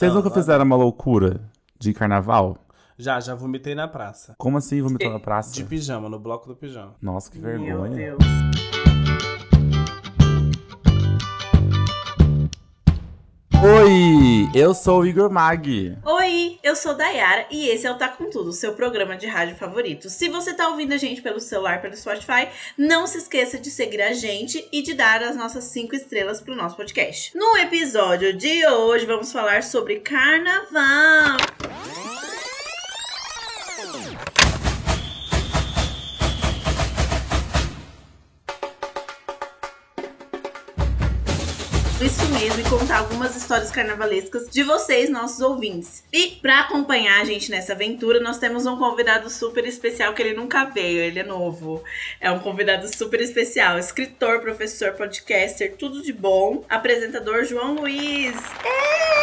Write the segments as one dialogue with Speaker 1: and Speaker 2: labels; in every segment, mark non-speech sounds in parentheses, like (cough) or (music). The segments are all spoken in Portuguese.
Speaker 1: Vocês nunca fizeram uma loucura de carnaval?
Speaker 2: Já, já vomitei na praça.
Speaker 1: Como assim vomitou na praça?
Speaker 2: De pijama, no bloco do pijama.
Speaker 1: Nossa, que
Speaker 3: Meu
Speaker 1: vergonha.
Speaker 3: Deus.
Speaker 1: Eu sou o Igor Mag.
Speaker 3: Oi, eu sou Dayara e esse é o Tá Com Tudo, seu programa de rádio favorito. Se você tá ouvindo a gente pelo celular, pelo Spotify, não se esqueça de seguir a gente e de dar as nossas cinco estrelas pro nosso podcast. No episódio de hoje, vamos falar sobre carnaval. Mesmo, e contar algumas histórias carnavalescas de vocês, nossos ouvintes. E pra acompanhar a gente nessa aventura, nós temos um convidado super especial que ele nunca veio, ele é novo. É um convidado super especial, escritor, professor, podcaster, tudo de bom, apresentador João Luiz.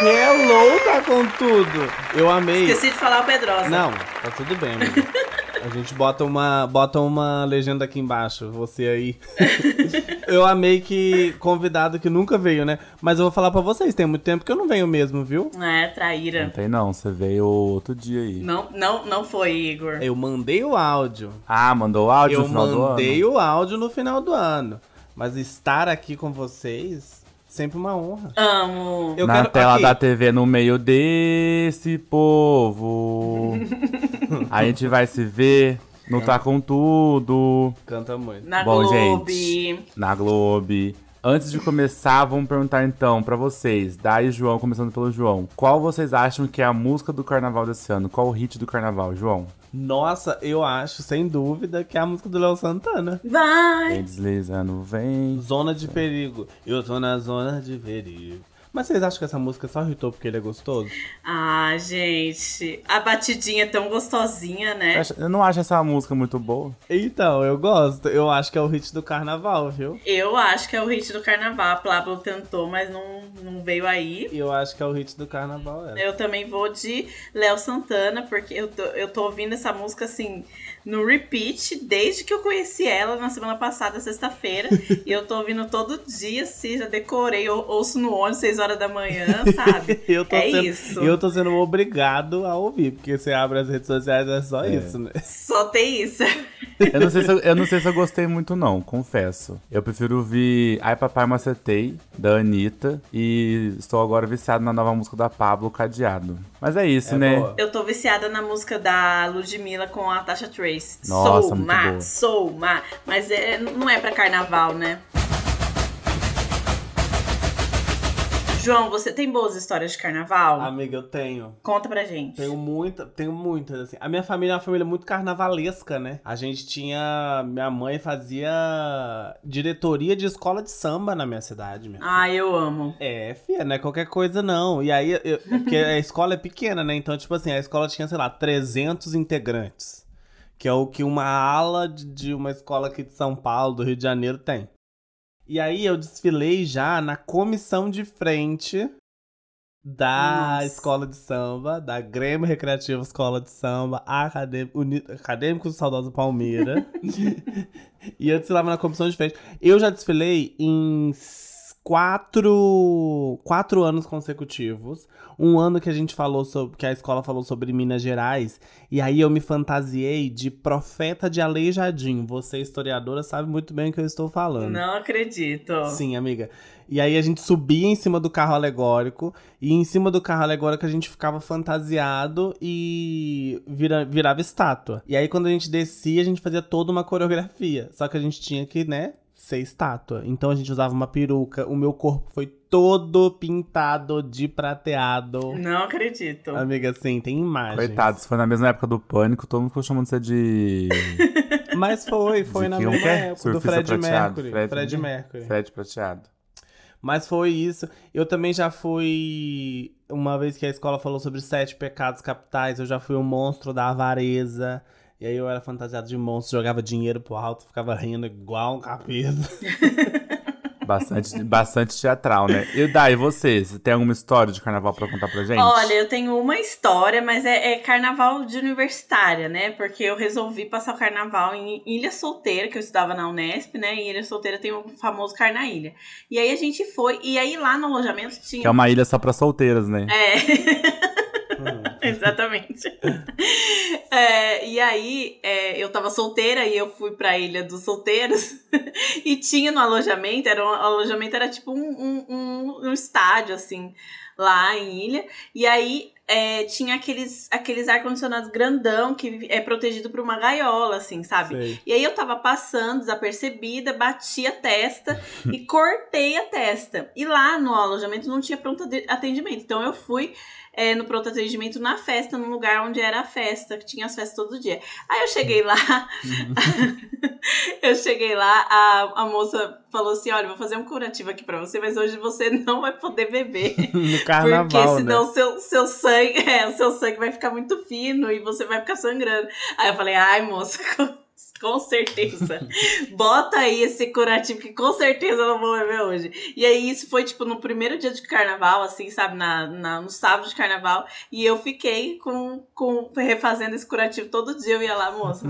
Speaker 2: Hello, tá com tudo! Eu amei.
Speaker 3: Esqueci de falar o Pedrosa.
Speaker 2: Não, tá tudo bem. (laughs) A gente bota uma, bota uma legenda aqui embaixo, você aí. (laughs) eu amei que convidado que nunca veio, né? Mas eu vou falar pra vocês, tem muito tempo que eu não venho mesmo, viu?
Speaker 3: É,
Speaker 1: Não
Speaker 3: traíra.
Speaker 1: tem não, você veio outro dia aí.
Speaker 3: Não, não, não foi, Igor.
Speaker 2: Eu mandei o áudio.
Speaker 1: Ah, mandou áudio
Speaker 2: eu
Speaker 1: no final do ano?
Speaker 2: mandei o áudio no final do ano. Mas estar aqui com vocês, sempre uma honra.
Speaker 3: Amo.
Speaker 2: Eu
Speaker 1: Na
Speaker 2: quero
Speaker 1: tela
Speaker 2: aqui,
Speaker 1: da TV, no meio desse povo. (laughs) a gente vai se ver no Tá Com Tudo,
Speaker 2: Canta muito.
Speaker 3: Na
Speaker 1: Bom,
Speaker 3: Globo.
Speaker 1: na Globo. Antes de começar, vamos perguntar então pra vocês, Dai e João, começando pelo João. Qual vocês acham que é a música do carnaval desse ano? Qual o hit do carnaval, João?
Speaker 2: Nossa, eu acho, sem dúvida, que é a música do Léo Santana.
Speaker 3: Vai.
Speaker 1: Vem deslizando, vem.
Speaker 2: Zona de perigo. Eu tô na zona de perigo. Mas vocês acham que essa música só irritou porque ele é gostoso?
Speaker 3: Ah, gente. A batidinha é tão gostosinha, né?
Speaker 1: Eu não acho essa música muito boa.
Speaker 2: Então, eu gosto. Eu acho que é o hit do carnaval, viu?
Speaker 3: Eu acho que é o hit do carnaval. A Pablo tentou, mas não, não veio aí.
Speaker 2: Eu acho que é o hit do carnaval, é.
Speaker 3: Eu também vou de Léo Santana, porque eu tô, eu tô ouvindo essa música assim no repeat desde que eu conheci ela na semana passada, sexta-feira. e (laughs) eu tô ouvindo todo dia, assim, já decorei, eu ouço no ônibus, 6 horas da manhã, sabe? (laughs)
Speaker 2: Eu tô,
Speaker 3: É
Speaker 2: sendo,
Speaker 3: isso.
Speaker 2: eu tô sendo obrigado a ouvir, porque você abre as redes sociais, é só
Speaker 1: É.
Speaker 2: isso, né?
Speaker 3: Só tem isso. (laughs)
Speaker 1: Eu não, sei se eu, eu não sei se eu gostei muito, não, confesso. Eu prefiro ouvir Ai Papai Macetei, da Anitta, e estou agora viciado na nova música da Pablo, Cadeado. Mas é isso,
Speaker 2: É
Speaker 1: né?
Speaker 2: boa.
Speaker 3: Eu tô viciada na música da Ludmilla com a Tasha Trace.
Speaker 1: Nossa,
Speaker 3: sou
Speaker 1: muito
Speaker 3: má,
Speaker 1: boa.
Speaker 3: sou má. Mas é, não é pra carnaval, né? João, você tem boas histórias de carnaval?
Speaker 2: Amiga, eu tenho.
Speaker 3: Conta pra gente.
Speaker 2: Tenho muita, tenho muitas, assim. A minha família é uma família muito carnavalesca, né? A gente tinha. Minha mãe fazia diretoria de escola de samba na minha cidade, minha.
Speaker 3: Ah, eu amo.
Speaker 2: É, fia, não é qualquer coisa não. E aí, eu- porque a escola é pequena, né? Então, tipo assim, a escola tinha, sei lá, 300 integrantes. Que é o que uma ala de- de uma escola aqui de São Paulo, do Rio de Janeiro, tem. E aí eu desfilei já na comissão de frente da
Speaker 3: Nossa.
Speaker 2: escola de samba, da Grêmio Recreativo Escola de Samba, Acadê- Uni- Acadêmicos do Saudoso Palmeira. (laughs) e eu desfilava na comissão de frente. Eu já desfilei em quatro, quatro anos consecutivos. Um ano que a gente falou sobre. que a escola falou sobre Minas Gerais. E aí eu me fantasiei de profeta de Aleijadinho. Você, historiadora, sabe muito bem o que eu estou falando.
Speaker 3: Não acredito.
Speaker 2: Sim, amiga. E aí a gente subia em cima do carro alegórico, e em cima do carro alegórico a gente ficava fantasiado e vira- virava estátua. E aí quando a gente descia, a gente fazia toda uma coreografia. Só que a gente tinha que, né, ser estátua. Então a gente usava uma peruca, o meu corpo foi todo pintado de prateado.
Speaker 3: Não acredito.
Speaker 2: Amiga, sim, tem imagens.
Speaker 1: Coitado, se foi na mesma época do Pânico, todo mundo ficou chamando você de (laughs)
Speaker 2: Mas foi, foi
Speaker 1: De
Speaker 2: na
Speaker 1: um
Speaker 2: mesma
Speaker 1: quê?
Speaker 2: época. Do
Speaker 1: Surfista
Speaker 2: Fred
Speaker 1: prateado,
Speaker 2: Mercury.
Speaker 1: Fred-
Speaker 2: Fred Mercury.
Speaker 1: Fred Prateado.
Speaker 2: Mas foi isso. Eu também já fui. Uma vez que a escola falou sobre sete pecados capitais, eu já fui o monstro da avareza. E aí eu era fantasiado de monstro, jogava dinheiro pro alto, ficava rindo igual um capeta. (laughs)
Speaker 1: Bastante, bastante teatral, né? E Dai, você? Você tem alguma história de carnaval pra contar pra gente?
Speaker 3: Olha, eu tenho uma história, mas é, é carnaval de universitária, né? Porque eu resolvi passar o carnaval em Ilha Solteira, que eu estudava na Unesp, né? Em Ilha Solteira tem o famoso Carnaília. E aí a gente foi, e aí lá no alojamento tinha.
Speaker 1: Que é uma ilha só pra solteiras, né?
Speaker 3: É. (laughs) Exatamente. (laughs) É, e aí, é, eu tava solteira e eu fui pra Ilha dos Solteiros (laughs) e tinha no alojamento, era um, o alojamento era tipo um, um, um, estádio, assim, lá em Ilha. E aí é, tinha aqueles, aqueles ar-condicionados grandão que é protegido por uma gaiola, assim, sabe?
Speaker 2: Sei.
Speaker 3: E aí eu tava passando desapercebida, bati a testa e (laughs) cortei a testa. E lá no alojamento não tinha pronto atendimento. Então eu fui é, no pronto atendimento na festa, num lugar onde era a festa, que tinha as festas todo dia. Aí eu cheguei lá, (laughs) eu cheguei lá, a, a moça falou assim: olha, vou fazer um curativo aqui pra você, mas hoje você não vai poder beber. (laughs)
Speaker 2: No carnaval,
Speaker 3: Porque
Speaker 2: né?
Speaker 3: senão seu, seu sangue, (laughs) é, o seu sangue vai ficar muito fino e você vai ficar sangrando. Aí eu falei, ai, moça, (laughs) com, certeza. Bota aí esse curativo que com certeza eu não vou beber hoje. E aí isso foi, tipo, no primeiro dia de carnaval, assim, sabe? Na, na, no sábado de carnaval. E eu fiquei com, com refazendo esse curativo todo dia. Eu ia lá, moça,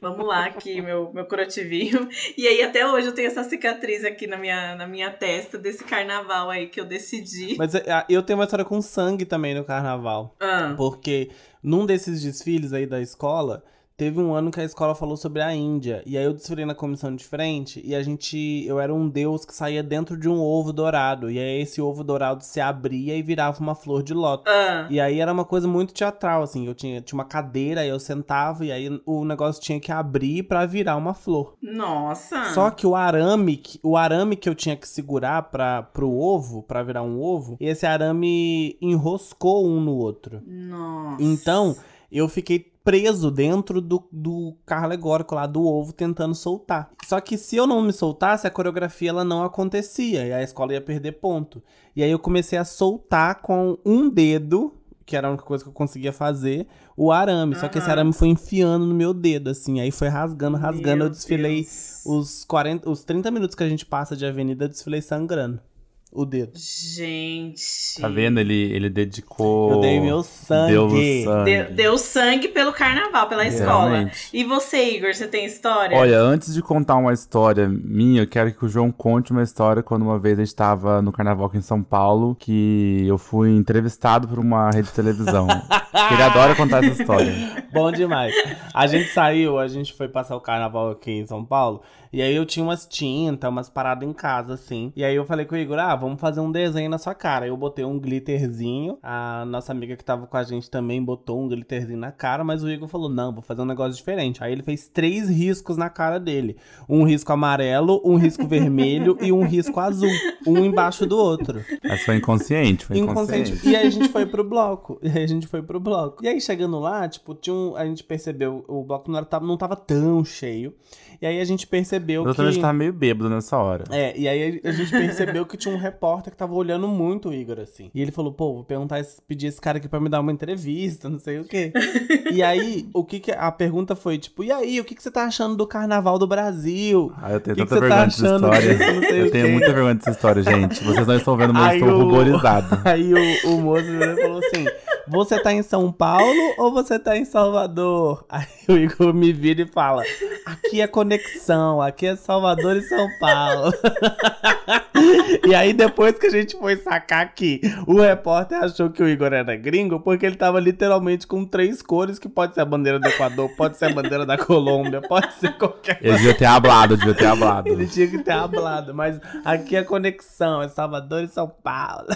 Speaker 3: vamos lá aqui, meu, meu curativinho. E aí até hoje eu tenho essa cicatriz aqui na minha, na minha testa desse carnaval aí que eu decidi.
Speaker 2: Mas é, eu tenho uma história com sangue também no carnaval.
Speaker 3: Ah.
Speaker 2: Porque num desses desfiles aí da escola, teve um ano que a escola falou sobre a Índia. E aí eu desfilei na comissão de frente e a gente. Eu era um deus que saía dentro de um ovo dourado. E aí esse ovo dourado se abria e virava uma flor de lótus.
Speaker 3: Ah.
Speaker 2: E aí era uma coisa muito teatral, assim. Eu tinha, tinha uma cadeira, aí eu sentava e aí o negócio tinha que abrir pra virar uma flor.
Speaker 3: Nossa!
Speaker 2: Só que o arame, que- o arame que eu tinha que segurar para pro ovo, pra virar um ovo, esse arame enroscou um no outro.
Speaker 3: Nossa.
Speaker 2: Então, eu fiquei preso dentro do, do carro alegórico lá do ovo tentando soltar. Só que se eu não me soltasse, a coreografia ela não acontecia e a escola ia perder ponto. E aí eu comecei a soltar com um dedo, que era a única coisa que eu conseguia fazer, o arame. Só que esse arame foi enfiando no meu dedo, assim. Aí foi rasgando, rasgando.
Speaker 3: Meu
Speaker 2: eu desfilei
Speaker 3: Deus.
Speaker 2: os 40, os 30 minutos que a gente passa de avenida, eu desfilei sangrando. O dedo.
Speaker 3: Gente.
Speaker 1: Tá vendo? Ele, ele dedicou.
Speaker 2: Eu dei meu sangue.
Speaker 1: Deu o sangue.
Speaker 3: Deu, deu sangue pelo carnaval, pela escola.
Speaker 1: Realmente.
Speaker 3: E você, Igor, você tem história?
Speaker 1: Olha, antes de contar uma história minha, eu quero que o João conte uma história quando uma vez a gente tava no carnaval aqui em São Paulo, que eu fui entrevistado por uma rede de televisão. que (laughs) ele adora contar essa história.
Speaker 2: Bom demais. A gente saiu, a gente foi passar o carnaval aqui em São Paulo. E aí eu tinha umas tintas, umas paradas em casa, assim. E aí eu falei com o Igor, ah, vamos fazer um desenho na sua cara. Eu botei um glitterzinho. A nossa amiga que tava com a gente também botou um glitterzinho na cara. Mas o Igor falou, não, vou fazer um negócio diferente. Aí ele fez três riscos na cara dele. Um risco amarelo, um risco vermelho e um risco azul. Um embaixo do outro.
Speaker 1: Mas foi inconsciente, foi inconsciente.
Speaker 2: Inconsciente. E aí a gente foi pro bloco. E aí a gente foi pro bloco. E aí chegando lá, tipo, tinha um, a gente percebeu, o bloco não, era, não tava tão cheio. E aí a gente percebeu
Speaker 1: Eu também
Speaker 2: que...
Speaker 1: tava meio bêbado nessa hora.
Speaker 2: É, e aí a gente percebeu que tinha um repórter que tava olhando muito o Igor, assim. E ele falou, pô, vou perguntar, pedir esse cara aqui pra me dar uma entrevista, não sei o quê. (laughs) e aí, o que que... A pergunta foi, tipo, e aí, o que que você tá achando do Carnaval do Brasil?
Speaker 1: Ah, eu tenho
Speaker 2: Que que
Speaker 1: tanta
Speaker 2: você tá
Speaker 1: vergonha dessa
Speaker 2: achando
Speaker 1: história.
Speaker 2: disso?
Speaker 1: Eu
Speaker 2: o
Speaker 1: tenho muita vergonha dessa história, gente. Vocês não estão vendo, mas eu estou
Speaker 2: o-
Speaker 1: ruborizado. (laughs)
Speaker 2: Aí o, o moço falou assim: Você tá em São Paulo ou você tá em Salvador? (laughs) Aí o Igor me vira e fala: Aqui é conexão, aqui é Salvador e São Paulo. (laughs) e aí, depois que a gente foi sacar que o repórter achou que o Igor era gringo, porque ele tava literalmente com três cores, que pode ser a bandeira do Equador, pode ser a bandeira da Colômbia, pode ser qualquer
Speaker 1: Eu devia ter hablado, devia ter hablado.
Speaker 2: Ele tinha que ter hablado, mas aqui é conexão, é Salvador e São Paulo.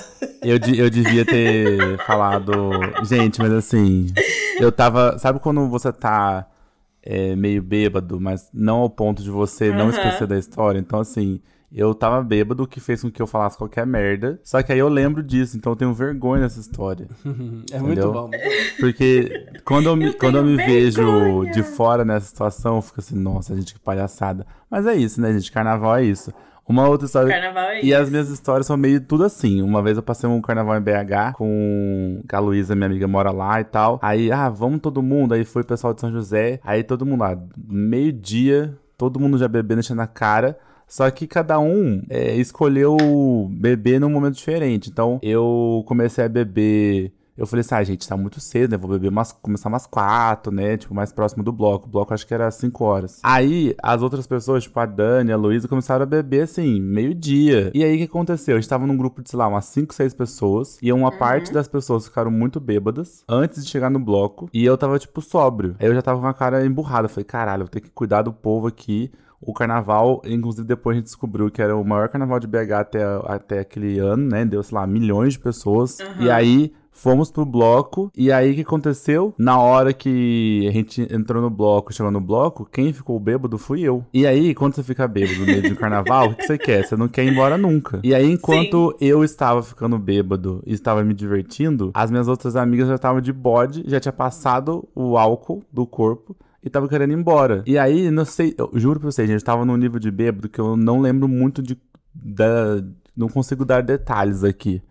Speaker 1: Eu, eu devia ter falado. Gente, mas assim. Eu tava. Sabe quando você tá é, meio bêbado, mas não ao ponto de você não
Speaker 3: Aham.
Speaker 1: esquecer da história? Então, assim. Eu tava bêbado, o que fez com que eu falasse qualquer merda. Só que aí eu lembro disso, então eu tenho vergonha dessa história. (laughs)
Speaker 2: É muito
Speaker 1: Entendeu?
Speaker 2: bom.
Speaker 1: Porque quando eu, me,
Speaker 3: Eu
Speaker 1: quando eu me vejo de fora nessa situação, eu fico assim, nossa, gente, que palhaçada. Mas é isso, né, gente? Carnaval é isso. Uma outra história.
Speaker 3: Carnaval é
Speaker 1: E
Speaker 3: isso.
Speaker 1: as minhas histórias são meio tudo assim. Uma vez eu passei um carnaval em BH com a Luísa, minha amiga, mora lá e tal. Aí, ah, vamos todo mundo. Aí foi o pessoal de São José. Aí todo mundo lá, meio-dia, todo mundo já bebendo, enchendo a cara. Só que cada um é, escolheu beber num momento diferente. Então eu comecei a beber eu falei assim, ah, gente, tá muito cedo, né? Vou beber umas, começar umas quatro, né? Tipo, mais próximo do bloco. O bloco acho que era cinco horas. Aí, as outras pessoas, tipo a Dani, a Luísa, começaram a beber, assim, meio-dia. E aí, o que aconteceu? A gente tava num grupo de, sei lá, umas cinco, seis pessoas. E uma uhum. parte das pessoas ficaram muito bêbadas antes de chegar no bloco. E eu tava, tipo, sóbrio. Aí eu já tava com a cara emburrada. falei, caralho, vou ter que cuidar do povo aqui o carnaval, inclusive depois a gente descobriu que era o maior carnaval de BH até, até aquele ano, né? Deu, sei lá, milhões de pessoas. Uhum. E aí Fomos pro bloco, e aí o que aconteceu? Na hora que a gente entrou no bloco, chegou no bloco, quem ficou bêbado fui eu. E aí, quando você fica bêbado no meio de um carnaval, o que você quer? Você não quer ir embora nunca. E aí, enquanto Sim. eu estava ficando bêbado e estava me divertindo, as minhas outras amigas já estavam de bode, já tinha passado o álcool do corpo e tava querendo ir embora. E aí, não sei, eu juro pra vocês, a gente tava num nível de bêbado que eu não lembro muito de. Da, não consigo dar detalhes aqui.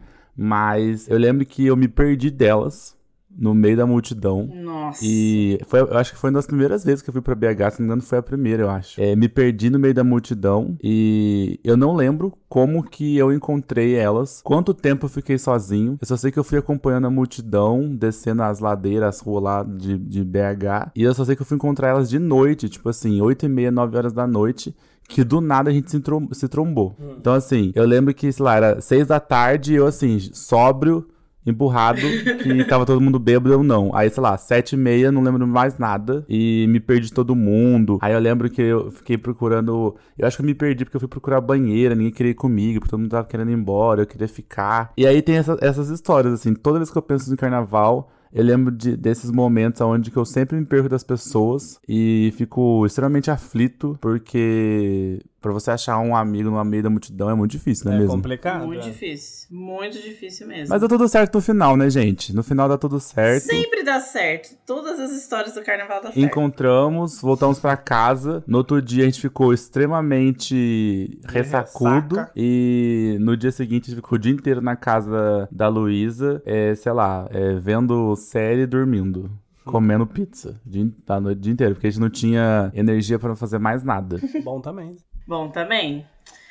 Speaker 1: Mas eu lembro que eu me perdi delas no meio da multidão.
Speaker 3: Nossa.
Speaker 1: E foi, eu acho que foi uma das primeiras vezes que eu fui pra BH, se não me engano, foi a primeira, eu acho. É, me perdi no meio da multidão e eu não lembro como que eu encontrei elas, quanto tempo eu fiquei sozinho. Eu só sei que eu fui acompanhando a multidão, descendo as ladeiras, as ruas lá de, de BH. E eu só sei que eu fui encontrar elas de noite, tipo assim, 8 e meia, 9 horas da noite que do nada a gente se, trom se trombou. Hum. Então, assim, eu lembro que, sei lá, era seis da tarde e eu, assim, sóbrio, emburrado, que (laughs) tava todo mundo bêbado, eu não. Aí, sei lá, sete e meia, não lembro mais nada. E me perdi todo mundo. Aí eu lembro que eu fiquei procurando. Eu acho que eu me perdi porque eu fui procurar banheira, ninguém queria ir comigo, porque todo mundo tava querendo ir embora, eu queria ficar. E aí tem essa, essas histórias, assim, toda vez que eu penso no carnaval. Eu lembro de, desses momentos onde que eu sempre me perco das pessoas e fico extremamente aflito porque Pra você achar um amigo no meio da multidão é muito difícil, não é, é mesmo?
Speaker 2: É complicado.
Speaker 3: Muito é. difícil. Muito difícil mesmo.
Speaker 1: Mas dá tudo certo no final, né, gente? No final dá tudo certo.
Speaker 3: Sempre dá certo. Todas as histórias do carnaval dá certo.
Speaker 1: Encontramos, voltamos para casa. No outro dia a gente ficou extremamente ressacudo. Ressaca. E no dia seguinte a gente ficou o dia inteiro na casa da Luísa, é, sei lá, é, vendo série e dormindo comendo pizza da noite o dia inteiro, porque a gente não tinha energia para fazer mais nada.
Speaker 2: Bom também.
Speaker 3: Bom também.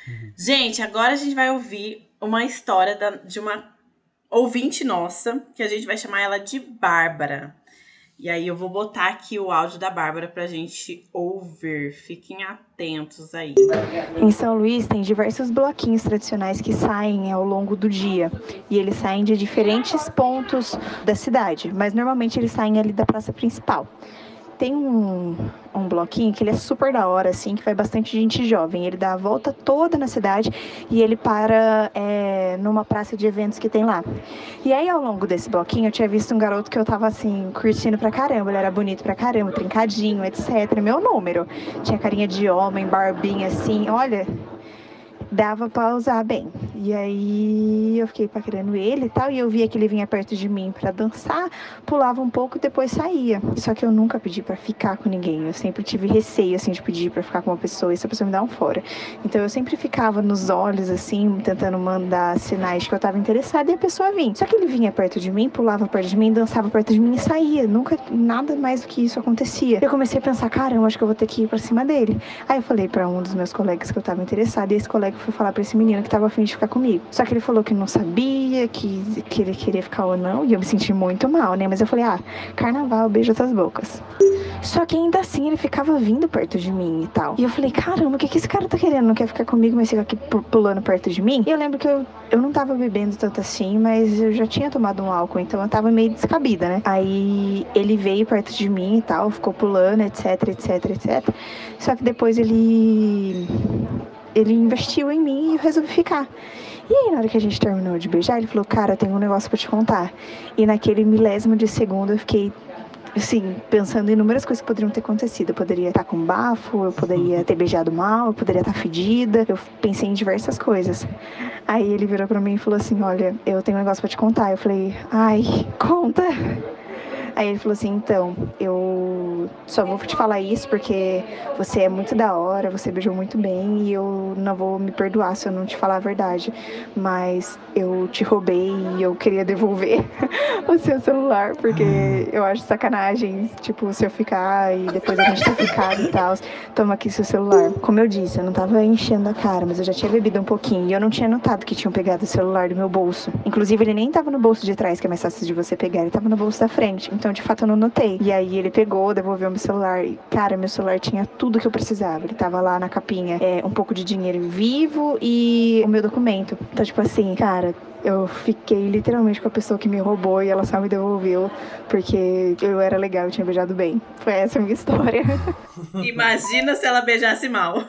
Speaker 3: Uhum. Gente, agora a gente vai ouvir uma história da, de uma ouvinte nossa, que a gente vai chamar ela de Bárbara. E aí eu vou botar aqui o áudio da Bárbara pra gente ouvir. Fiquem atentos aí.
Speaker 4: Em São Luís tem diversos bloquinhos tradicionais que saem ao longo do dia. E eles saem de diferentes pontos da cidade, mas normalmente eles saem ali da praça principal tem um, um bloquinho que ele é super da hora, assim, que vai bastante gente jovem. Ele dá a volta toda na cidade e ele para é, numa praça de eventos que tem lá. E aí, ao longo desse bloquinho, eu tinha visto um garoto que eu tava, assim, curtindo pra caramba. Ele era bonito pra caramba, trincadinho, etc. Meu número. Tinha carinha de homem, barbinha, assim. Olha, dava para usar bem. E aí eu fiquei paquerando ele e tal, e eu via que ele vinha perto de mim para dançar, pulava um pouco e depois saía. Só que eu nunca pedi para ficar com ninguém. Eu sempre tive receio assim de pedir para ficar com uma pessoa e essa pessoa me dar um fora. Então eu sempre ficava nos olhos assim, tentando mandar sinais que eu tava interessada e a pessoa vinha. Só que ele vinha perto de mim, pulava perto de mim, dançava perto de mim e saía. Nunca nada mais do que isso acontecia. Eu comecei a pensar, caramba, acho que eu vou ter que ir para cima dele. Aí eu falei para um dos meus colegas que eu tava interessada e esse colega fui falar para esse menino que tava afim de ficar comigo. Só que ele falou que não sabia, que, que ele queria ficar ou não, e eu me senti muito mal, né? Mas eu falei, ah, carnaval, beijo essas bocas. Só que ainda assim ele ficava vindo perto de mim e tal. E eu falei, caramba, o que, que esse cara tá querendo? Não quer ficar comigo, mas fica aqui pulando perto de mim? E eu lembro que eu, eu não tava bebendo tanto assim, mas eu já tinha tomado um álcool, então eu tava meio descabida, né? Aí ele veio perto de mim e tal, ficou pulando, etc, etc, etc. Só que depois ele ele investiu em mim e eu resolvi ficar. E aí, na hora que a gente terminou de beijar, ele falou: Cara, tenho um negócio pra te contar. E naquele milésimo de segundo eu fiquei assim, pensando em inúmeras coisas que poderiam ter acontecido. Eu poderia estar com bafo, eu poderia ter beijado mal, eu poderia estar fedida. Eu pensei em diversas coisas. Aí ele virou pra mim e falou assim: Olha, eu tenho um negócio pra te contar. Eu falei: Ai, conta. Aí ele falou assim: então, eu só vou te falar isso porque você é muito da hora, você beijou muito bem e eu não vou me perdoar se eu não te falar a verdade. Mas eu te roubei e eu queria devolver (laughs) o seu celular porque eu acho sacanagem, tipo, se eu ficar e depois a gente ter ficado e tal, toma aqui seu celular. Como eu disse, eu não tava enchendo a cara, mas eu já tinha bebido um pouquinho e eu não tinha notado que tinham pegado o celular do meu bolso. Inclusive, ele nem tava no bolso de trás, que é mais fácil de você pegar, ele tava no bolso da frente. Então, de fato, eu não notei. E aí ele pegou, devolveu meu celular. E, cara, meu celular tinha tudo que eu precisava. Ele tava lá na capinha, é, um pouco de dinheiro vivo e o meu documento. Então, tipo assim, cara, eu fiquei literalmente com a pessoa que me roubou e ela só me devolveu porque eu era legal, eu tinha beijado bem. Foi essa a minha história. (laughs)
Speaker 3: Imagina se ela beijasse mal.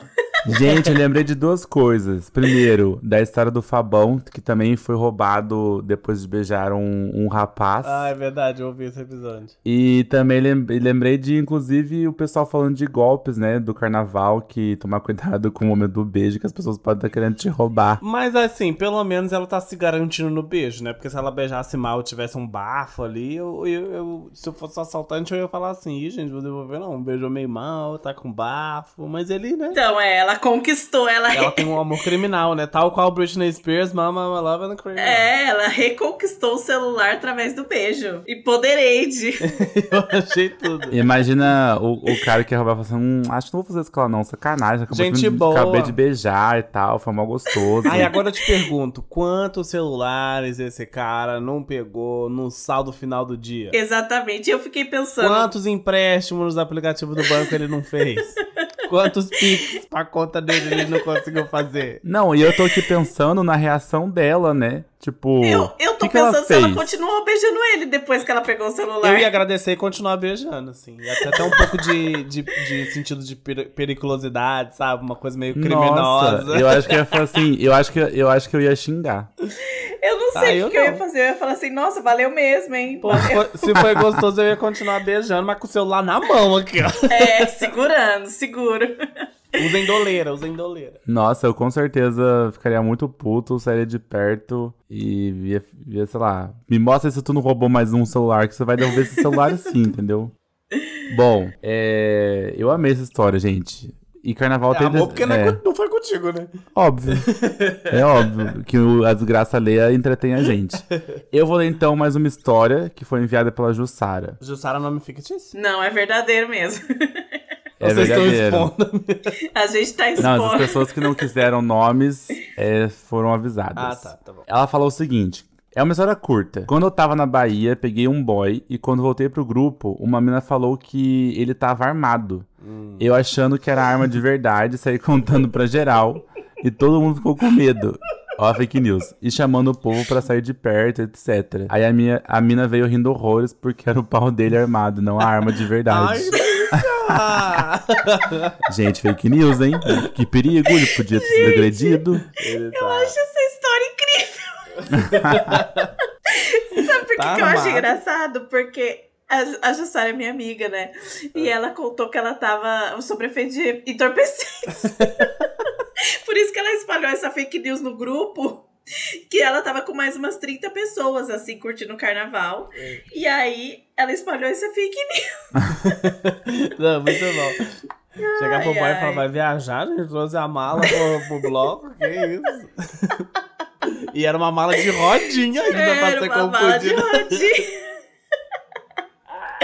Speaker 1: Gente, eu lembrei de duas coisas. Primeiro, da história do Fabão, que também foi roubado depois de beijar um, um rapaz.
Speaker 2: Ah, é verdade, eu ouvi esse episódio.
Speaker 1: E também lem- lembrei de, inclusive, o pessoal falando de golpes, né? Do carnaval, que tomar cuidado com o momento do beijo, que as pessoas podem estar querendo te roubar.
Speaker 2: Mas assim, pelo menos ela tá se garantindo no beijo, né? Porque se ela beijasse mal e tivesse um bafo ali, eu, eu, eu- se eu fosse assaltante, eu ia falar assim, Ih, gente, vou devolver não. Beijou meio mal, tá com bafo. Mas ele, né?
Speaker 3: Então, é, ela conquistou, ela,
Speaker 2: Ela tem um amor criminal, né? Tal qual Britney Spears, Mama, I Love and Criminal.
Speaker 3: É, ela reconquistou o celular através do beijo. Empoderade. (laughs)
Speaker 2: Eu achei tudo.
Speaker 1: Imagina o, o cara que ia roubar e falar assim: hum, acho que não vou fazer isso com ela, não. Sacanagem. Acabou
Speaker 2: Gente
Speaker 1: de,
Speaker 2: boa.
Speaker 1: Acabei de beijar e tal, foi mal gostoso.
Speaker 2: Aí agora eu te pergunto, quantos celulares esse cara não pegou no saldo final do dia?
Speaker 3: Exatamente. Eu fiquei pensando.
Speaker 2: Quantos empréstimos nos aplicativos do banco ele não fez? (laughs) Quantos pics pra conta dele ele não conseguiu fazer?
Speaker 1: Não, e eu tô aqui pensando na reação dela, né? Tipo,
Speaker 3: Eu, eu tô
Speaker 1: que que ela
Speaker 3: pensando se ela
Speaker 1: fez?
Speaker 3: continuou beijando ele depois que ela pegou o celular.
Speaker 2: Eu ia agradecer e continuar beijando, assim. E até, até um pouco de, de, de sentido de peri- periculosidade, sabe? Uma coisa meio criminosa.
Speaker 1: Nossa, eu acho que eu ia falar assim, eu acho que eu acho que eu ia xingar.
Speaker 3: Eu não
Speaker 2: Ah,
Speaker 3: sei
Speaker 2: eu
Speaker 3: o que, eu ia fazer. Eu ia falar assim, nossa, valeu mesmo, hein?
Speaker 2: Pô, se foi- se foi gostoso, eu ia continuar beijando, mas com o celular na mão aqui, ó.
Speaker 3: É, segurando, seguro.
Speaker 2: Usem doleira, usem doleira.
Speaker 1: Nossa, eu com certeza ficaria muito puto, sairia de perto e ia, ia, sei lá, me mostra se tu não roubou mais um celular, que você vai devolver esse celular (laughs) sim, entendeu? Bom, é, eu amei essa história, gente. E carnaval
Speaker 2: É
Speaker 1: tem.
Speaker 2: amor porque não, é
Speaker 1: é,
Speaker 2: não foi contigo, né?
Speaker 1: Óbvio. É óbvio que o- a desgraça alheia entretém a gente. Eu vou ler então mais uma história que foi enviada pela Jussara.
Speaker 2: Jussara é nome fictício?
Speaker 3: Não, é verdadeiro mesmo. (laughs)
Speaker 1: É
Speaker 2: Vocês estão expondo. (laughs)
Speaker 3: A gente tá
Speaker 1: Não,
Speaker 3: expondo.
Speaker 1: as pessoas que não quiseram nomes é, foram avisadas.
Speaker 2: Ah, tá, tá bom.
Speaker 1: Ela falou o seguinte. É uma história curta. Quando eu tava na Bahia, peguei um boy e quando voltei pro grupo, uma mina falou que ele tava armado.
Speaker 2: Hum.
Speaker 1: Eu achando que era arma de verdade, saí contando pra geral e todo mundo ficou com medo. Ó, a fake news. E chamando o povo pra sair de perto, etc. Aí a, minha, a mina veio rindo horrores porque era o pau dele armado, não a arma de verdade. Gente, fake news, hein? Que perigo, ele podia ter sido agredido.
Speaker 3: Eu
Speaker 2: tá-
Speaker 3: acho essa história incrível. (laughs) Sabe por que,
Speaker 2: Tá
Speaker 3: que eu achei
Speaker 2: armado.
Speaker 3: engraçado? Porque a, a Jussara é minha amiga, né? E ela contou que ela tava sob efeito de entorpecentes. (laughs) Por isso que ela espalhou essa fake news no grupo. (laughs) Que ela tava com mais umas 30 pessoas, assim, curtindo o carnaval. E aí, ela espalhou essa fake news. (laughs)
Speaker 2: Não, muito bom. Chegar pro
Speaker 3: Ai,
Speaker 2: boy e falar, vai viajar, gente? Trouxe a mala pro, pro bloco? Que isso? (laughs) E era uma mala de rodinha ainda pra
Speaker 3: Era
Speaker 2: ser
Speaker 3: uma mala de
Speaker 2: confundida.
Speaker 3: rodinha.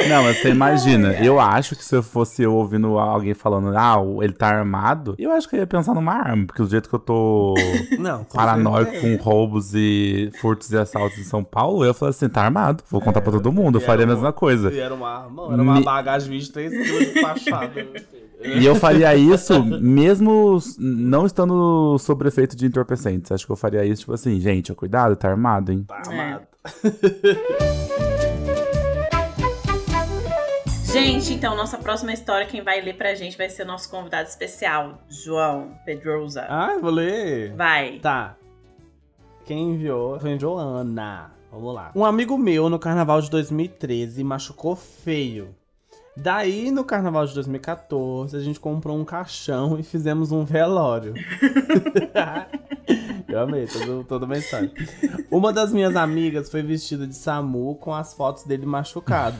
Speaker 1: Não, mas você imagina, eu acho que se eu fosse eu ouvindo alguém falando, ah, o- ele tá armado, eu acho que eu ia pensar numa arma, porque do jeito que eu tô (laughs)
Speaker 2: Não, com
Speaker 1: paranoico
Speaker 2: certeza.
Speaker 1: com roubos e furtos e assaltos em São Paulo, eu ia falar assim, tá armado, vou contar pra todo mundo, eu faria a
Speaker 2: era
Speaker 1: mesma coisa.
Speaker 2: E era uma arma, era uma
Speaker 1: Me-
Speaker 2: bagagem de 23 quilos despachada. meu (laughs) filho.
Speaker 1: E eu faria isso mesmo não estando sob efeito de entorpecentes. Acho que eu faria isso, tipo assim, gente, ó, cuidado, tá armado, hein?
Speaker 2: Tá armado. (laughs)
Speaker 3: Gente, então, nossa próxima história, quem vai ler pra gente vai ser o nosso convidado especial, João Pedrosa.
Speaker 2: Ah, eu vou ler.
Speaker 3: Vai.
Speaker 2: Tá. Quem enviou foi Joana. Vamos lá. Um amigo meu no carnaval de 2013 machucou feio. Daí, no carnaval de 2014, a gente comprou um caixão e fizemos um velório. (laughs) Eu amei todo, toda uma história. Uma das minhas amigas foi vestida de SAMU com as fotos dele machucado.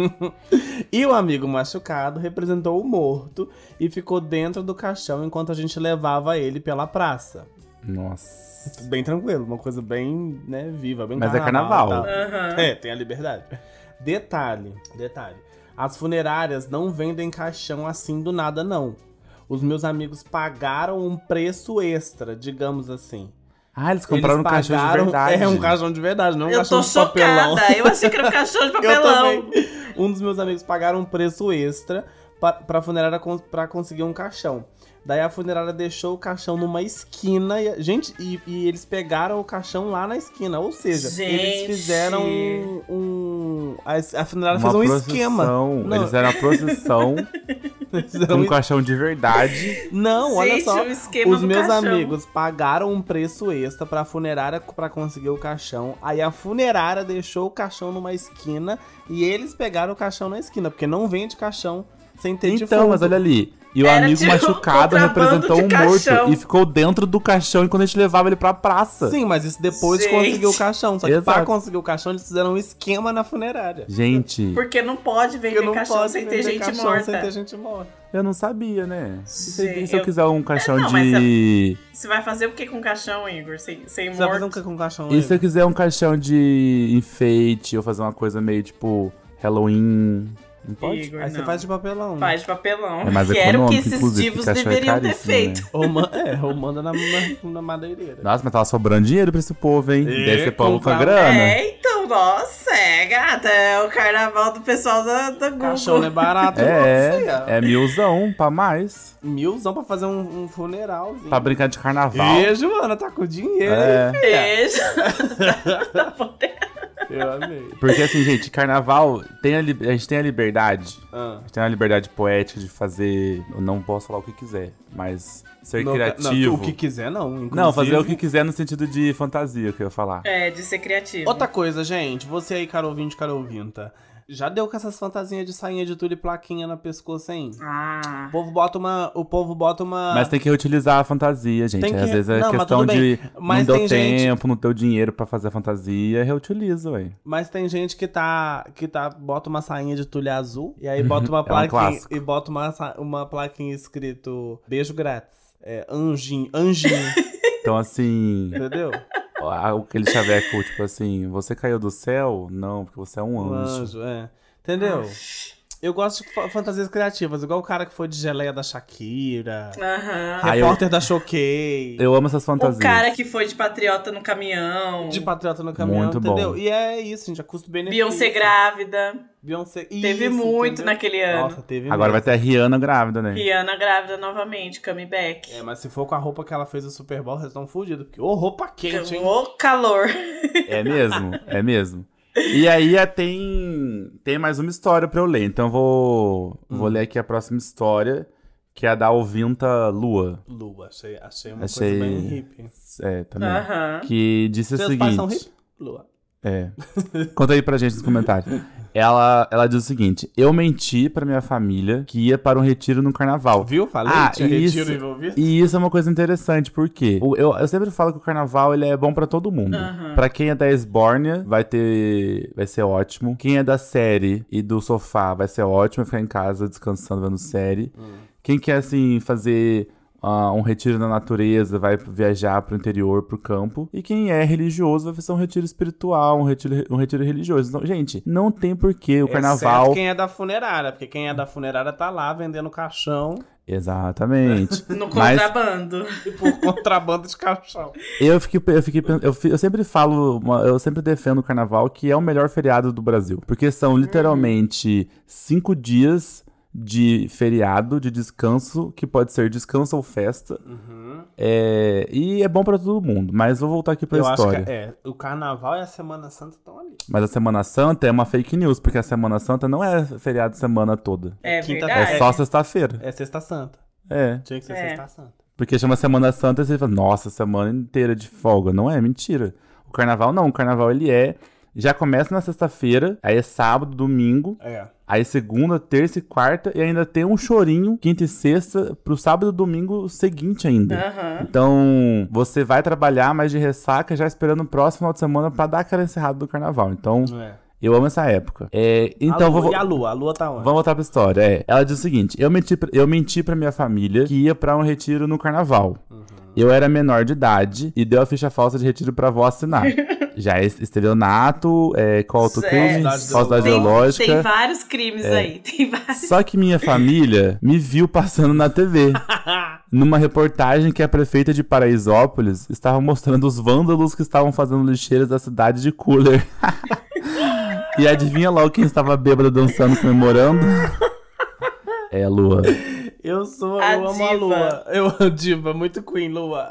Speaker 2: (laughs) e o amigo machucado representou o morto e ficou dentro do caixão enquanto a gente levava ele pela praça.
Speaker 1: Nossa.
Speaker 2: Bem tranquilo, uma coisa bem, né, viva, bem
Speaker 1: Mas é
Speaker 2: carnaval.
Speaker 1: carnaval.
Speaker 2: e tal.
Speaker 3: Aham.
Speaker 2: É, tem a liberdade. Detalhe, detalhe. As funerárias não vendem caixão assim do nada, não. Os meus amigos pagaram um preço extra, digamos assim.
Speaker 1: Ah, eles compraram um
Speaker 2: Eles
Speaker 1: caixão de
Speaker 2: pagaram-
Speaker 1: verdade.
Speaker 2: É um caixão de verdade, não um
Speaker 3: Eu
Speaker 2: caixão
Speaker 3: tô
Speaker 2: de papelão.
Speaker 3: chocada. Eu achei que era um caixão de (laughs)
Speaker 2: Eu
Speaker 3: papelão.
Speaker 2: também. Um dos meus amigos pagaram um preço extra pa- pra funerária con- pra conseguir um caixão. Daí a funerária deixou o caixão numa esquina. E, gente, e, e eles pegaram o caixão lá na esquina. Ou seja, eles
Speaker 3: Gente.
Speaker 2: fizeram um. um- a, a funerária
Speaker 1: Uma
Speaker 2: fez um
Speaker 1: procissão.
Speaker 2: esquema. Não. (laughs)
Speaker 1: Eles eram a procissão
Speaker 2: Eles
Speaker 1: com
Speaker 2: fizeram
Speaker 1: um caixão de verdade.
Speaker 2: Não, olha
Speaker 3: Gente,
Speaker 2: só.
Speaker 3: o esquema
Speaker 2: Os meus
Speaker 3: caixão.
Speaker 2: amigos pagaram um preço extra pra funerária pra conseguir o caixão. Aí a funerária deixou o caixão numa esquina e eles pegaram o caixão na esquina, porque não vende caixão sem ter
Speaker 1: Então, mas olha ali. E o
Speaker 3: Era
Speaker 1: amigo
Speaker 3: tipo
Speaker 1: machucado representou um
Speaker 3: caixão.
Speaker 1: morto e ficou dentro do caixão enquanto a gente levava ele pra praça.
Speaker 2: Sim, mas isso depois de
Speaker 3: Gente.
Speaker 2: conseguir o caixão. Só que pra
Speaker 1: Exato.
Speaker 2: conseguir o caixão, eles fizeram um esquema na funerária.
Speaker 1: Gente,
Speaker 3: Porque não pode
Speaker 2: Porque
Speaker 3: vender
Speaker 2: não
Speaker 3: caixão
Speaker 2: pode
Speaker 3: sem ter gente
Speaker 2: caixão
Speaker 3: morta.
Speaker 2: sem ter gente morta.
Speaker 1: eu não sabia, né? E se,
Speaker 3: Sim,
Speaker 1: e se eu,
Speaker 3: eu-
Speaker 1: quiser um caixão
Speaker 3: não,
Speaker 1: de.
Speaker 3: Você vai fazer o que com caixão, Igor? Sem, sem
Speaker 2: Você vai fazer
Speaker 3: morto?
Speaker 2: que com o caixão?
Speaker 1: E se eu
Speaker 2: Igor?
Speaker 1: quiser um caixão de enfeite ou fazer uma coisa meio tipo Halloween? Não pode?
Speaker 3: Igor,
Speaker 2: Aí você
Speaker 3: não.
Speaker 2: faz de papelão. né?
Speaker 3: Faz de papelão.
Speaker 1: É mais
Speaker 3: que era o que
Speaker 1: econômico,
Speaker 3: esses divos
Speaker 1: é
Speaker 3: deveriam ter
Speaker 1: caríssimo,
Speaker 3: feito.
Speaker 1: né?
Speaker 2: Ou, man- é, ou manda na, na, na madeireira.
Speaker 1: Nossa, mas tava sobrando dinheiro pra esse povo, hein?
Speaker 2: E
Speaker 1: Deve ser povo com a grana.
Speaker 3: É, então, nossa, é, gata. É o carnaval do pessoal da, da Google.
Speaker 2: Caixão não é barato,
Speaker 1: É,
Speaker 2: não, filha.
Speaker 1: é milzão pra mais.
Speaker 2: Milzão pra fazer um, um funeralzinho.
Speaker 1: Pra brincar de carnaval.
Speaker 2: E, Joana, tá com dinheiro,
Speaker 1: É.
Speaker 2: hein, filha?
Speaker 3: Beijo. (laughs)
Speaker 2: Eu amei.
Speaker 1: Porque assim, gente, carnaval, tem a, a gente tem a liberdade.
Speaker 2: Ah.
Speaker 1: A gente tem a liberdade poética de fazer. Eu não posso falar o que quiser, mas ser
Speaker 2: Não,
Speaker 1: criativo.
Speaker 2: Não, o que quiser, não. Inclusive...
Speaker 1: Não, fazer o que quiser no sentido de fantasia, que eu ia falar.
Speaker 3: É, de ser criativo.
Speaker 2: Outra coisa, gente. Você aí, caro ouvinte, caro ouvinta. Já deu com essas fantasias de sainha de tudo e plaquinha na pescoço, hein?
Speaker 3: Ah.
Speaker 2: O povo bota uma... O povo bota uma...
Speaker 1: Mas tem que reutilizar a fantasia, gente.
Speaker 2: Tem que-
Speaker 1: Às vezes é
Speaker 2: Não, mas
Speaker 1: questão de
Speaker 2: Mas
Speaker 1: não
Speaker 2: tem
Speaker 1: deu
Speaker 2: gente-
Speaker 1: tempo, não deu dinheiro pra fazer a fantasia, reutiliza, ué.
Speaker 2: Mas tem gente que tá, que tá, bota uma sainha de tulha azul e aí bota uma
Speaker 1: um
Speaker 2: plaquinha
Speaker 1: clássico.
Speaker 2: e bota uma, uma plaquinha escrito beijo grátis. É, anjinho, anjinho, (laughs)
Speaker 1: Então, assim,
Speaker 2: entendeu?
Speaker 1: Aquele chaveco, tipo assim, você caiu do céu? Não, porque você é um
Speaker 2: Um
Speaker 1: anjo.
Speaker 2: anjo, é. Entendeu? Eu gosto de fa- fantasias criativas, igual o cara que foi de geleia da Shakira,
Speaker 3: Aham.
Speaker 1: Ah, eu-
Speaker 2: repórter da Choquei,
Speaker 1: Eu amo essas fantasias.
Speaker 3: O cara que foi de patriota no caminhão.
Speaker 2: de patriota no caminhão,
Speaker 1: Muito
Speaker 2: entendeu?
Speaker 1: bom.
Speaker 2: E é isso, gente, é custo-benefício.
Speaker 3: Beyoncé grávida.
Speaker 2: Beyoncé,
Speaker 3: Teve
Speaker 2: isso,
Speaker 3: muito
Speaker 2: entendeu?
Speaker 3: naquele ano.
Speaker 2: Nossa, teve
Speaker 1: Agora vai
Speaker 2: mesmo.
Speaker 1: ter a Rihanna grávida, né?
Speaker 3: Rihanna grávida novamente, comeback.
Speaker 2: É, mas se for com a roupa que ela fez no Super Bowl, vocês estão fodidos. Porque, ô, roupa quente, hein?
Speaker 3: O calor.
Speaker 1: É mesmo, é mesmo. E aí é, tem, tem mais uma história pra eu ler. Então eu vou, vou ler aqui a próxima história, que é a da ouvinta Lua.
Speaker 2: Lua, achei, achei uma
Speaker 1: Achei-
Speaker 2: coisa bem hippie.
Speaker 1: É, também.
Speaker 3: Aham.
Speaker 1: Que disse o
Speaker 2: Seus pais são
Speaker 1: seguinte.
Speaker 2: hippie? Lua.
Speaker 1: É. Conta aí pra gente nos comentários. (laughs) Ela, ela diz o seguinte: Eu menti pra minha família que ia para um retiro no carnaval.
Speaker 2: Viu? Falei,
Speaker 1: Ah,
Speaker 2: tinha
Speaker 1: isso-
Speaker 2: retiro envolvido.
Speaker 1: E isso é uma coisa interessante, porque eu, eu sempre falo que o carnaval ele é bom pra todo mundo.
Speaker 3: Aham.
Speaker 1: Pra quem é da Esbórnia, vai ter. Vai ser ótimo. Quem é da série e do sofá vai ser ótimo, vai ficar em casa descansando, vendo série. Quem quer, assim, fazer. Ah, um retiro na natureza, vai viajar pro interior, pro campo. E quem é religioso vai fazer um retiro espiritual, um retiro, um retiro religioso. Então, gente, não tem porquê o carnaval.
Speaker 2: Exceto quem é da funerária, porque quem é da funerária tá lá vendendo caixão
Speaker 1: Exatamente. (laughs)
Speaker 3: No
Speaker 1: Mas-
Speaker 3: contrabando.
Speaker 2: e por contrabando de caixão.
Speaker 1: Eu fiquei, eu fiquei, eu, eu sempre falo, eu sempre defendo o carnaval que é o melhor feriado do Brasil, porque são literalmente cinco dias de feriado, de descanso, que pode ser descanso ou festa, é, e é bom pra todo mundo. Mas vou voltar aqui pra
Speaker 2: Eu acho
Speaker 1: história.
Speaker 2: que é, o carnaval e a Semana Santa estão ali.
Speaker 1: Mas a Semana Santa é uma fake news, porque a Semana Santa não é feriado semana toda,
Speaker 3: É
Speaker 2: Quinta-
Speaker 3: verdade.
Speaker 1: é só sexta-feira.
Speaker 2: É Sexta Santa.
Speaker 1: É.
Speaker 2: Tinha que ser
Speaker 3: É.
Speaker 2: Sexta Santa.
Speaker 1: Porque chama Semana Santa e você fala, nossa, semana inteira de folga. Não é, mentira. O carnaval não, o carnaval ele é Já começa na sexta-feira, aí é sábado, domingo,
Speaker 2: É.
Speaker 1: aí segunda, terça e quarta, e ainda tem um chorinho, quinta e sexta, pro sábado e domingo seguinte ainda.
Speaker 3: Aham.
Speaker 1: Então, você vai trabalhar, mas de ressaca, já esperando o próximo final de semana pra dar aquela encerrada do carnaval. Então,
Speaker 2: é.
Speaker 1: eu amo essa época. É, então,
Speaker 2: a lua,
Speaker 1: vou,
Speaker 2: E a lua? A lua tá onde?
Speaker 1: Vamos voltar pra história. É, ela diz o seguinte: eu menti, pra- eu menti pra minha família que ia pra um retiro no carnaval. Eu era menor de idade e deu a ficha falsa de retiro pra avó assinar. (laughs) Já é estelionato, é, qual outro crime?
Speaker 2: Falsidade
Speaker 3: Tem,
Speaker 1: ideológica.
Speaker 3: tem vários crimes
Speaker 1: É.
Speaker 3: aí. Tem vários.
Speaker 1: Só que minha família me viu passando na TV. (laughs) Numa reportagem que a prefeita de Paraisópolis estava mostrando os vândalos que estavam fazendo lixeiras da cidade de Cooler. (laughs) e adivinha logo quem estava bêbado dançando, comemorando? (laughs) É a Lua.
Speaker 2: Eu sou,
Speaker 3: A
Speaker 2: eu amo a
Speaker 3: diva.
Speaker 2: lua. Eu amo diva, muito queen, lua.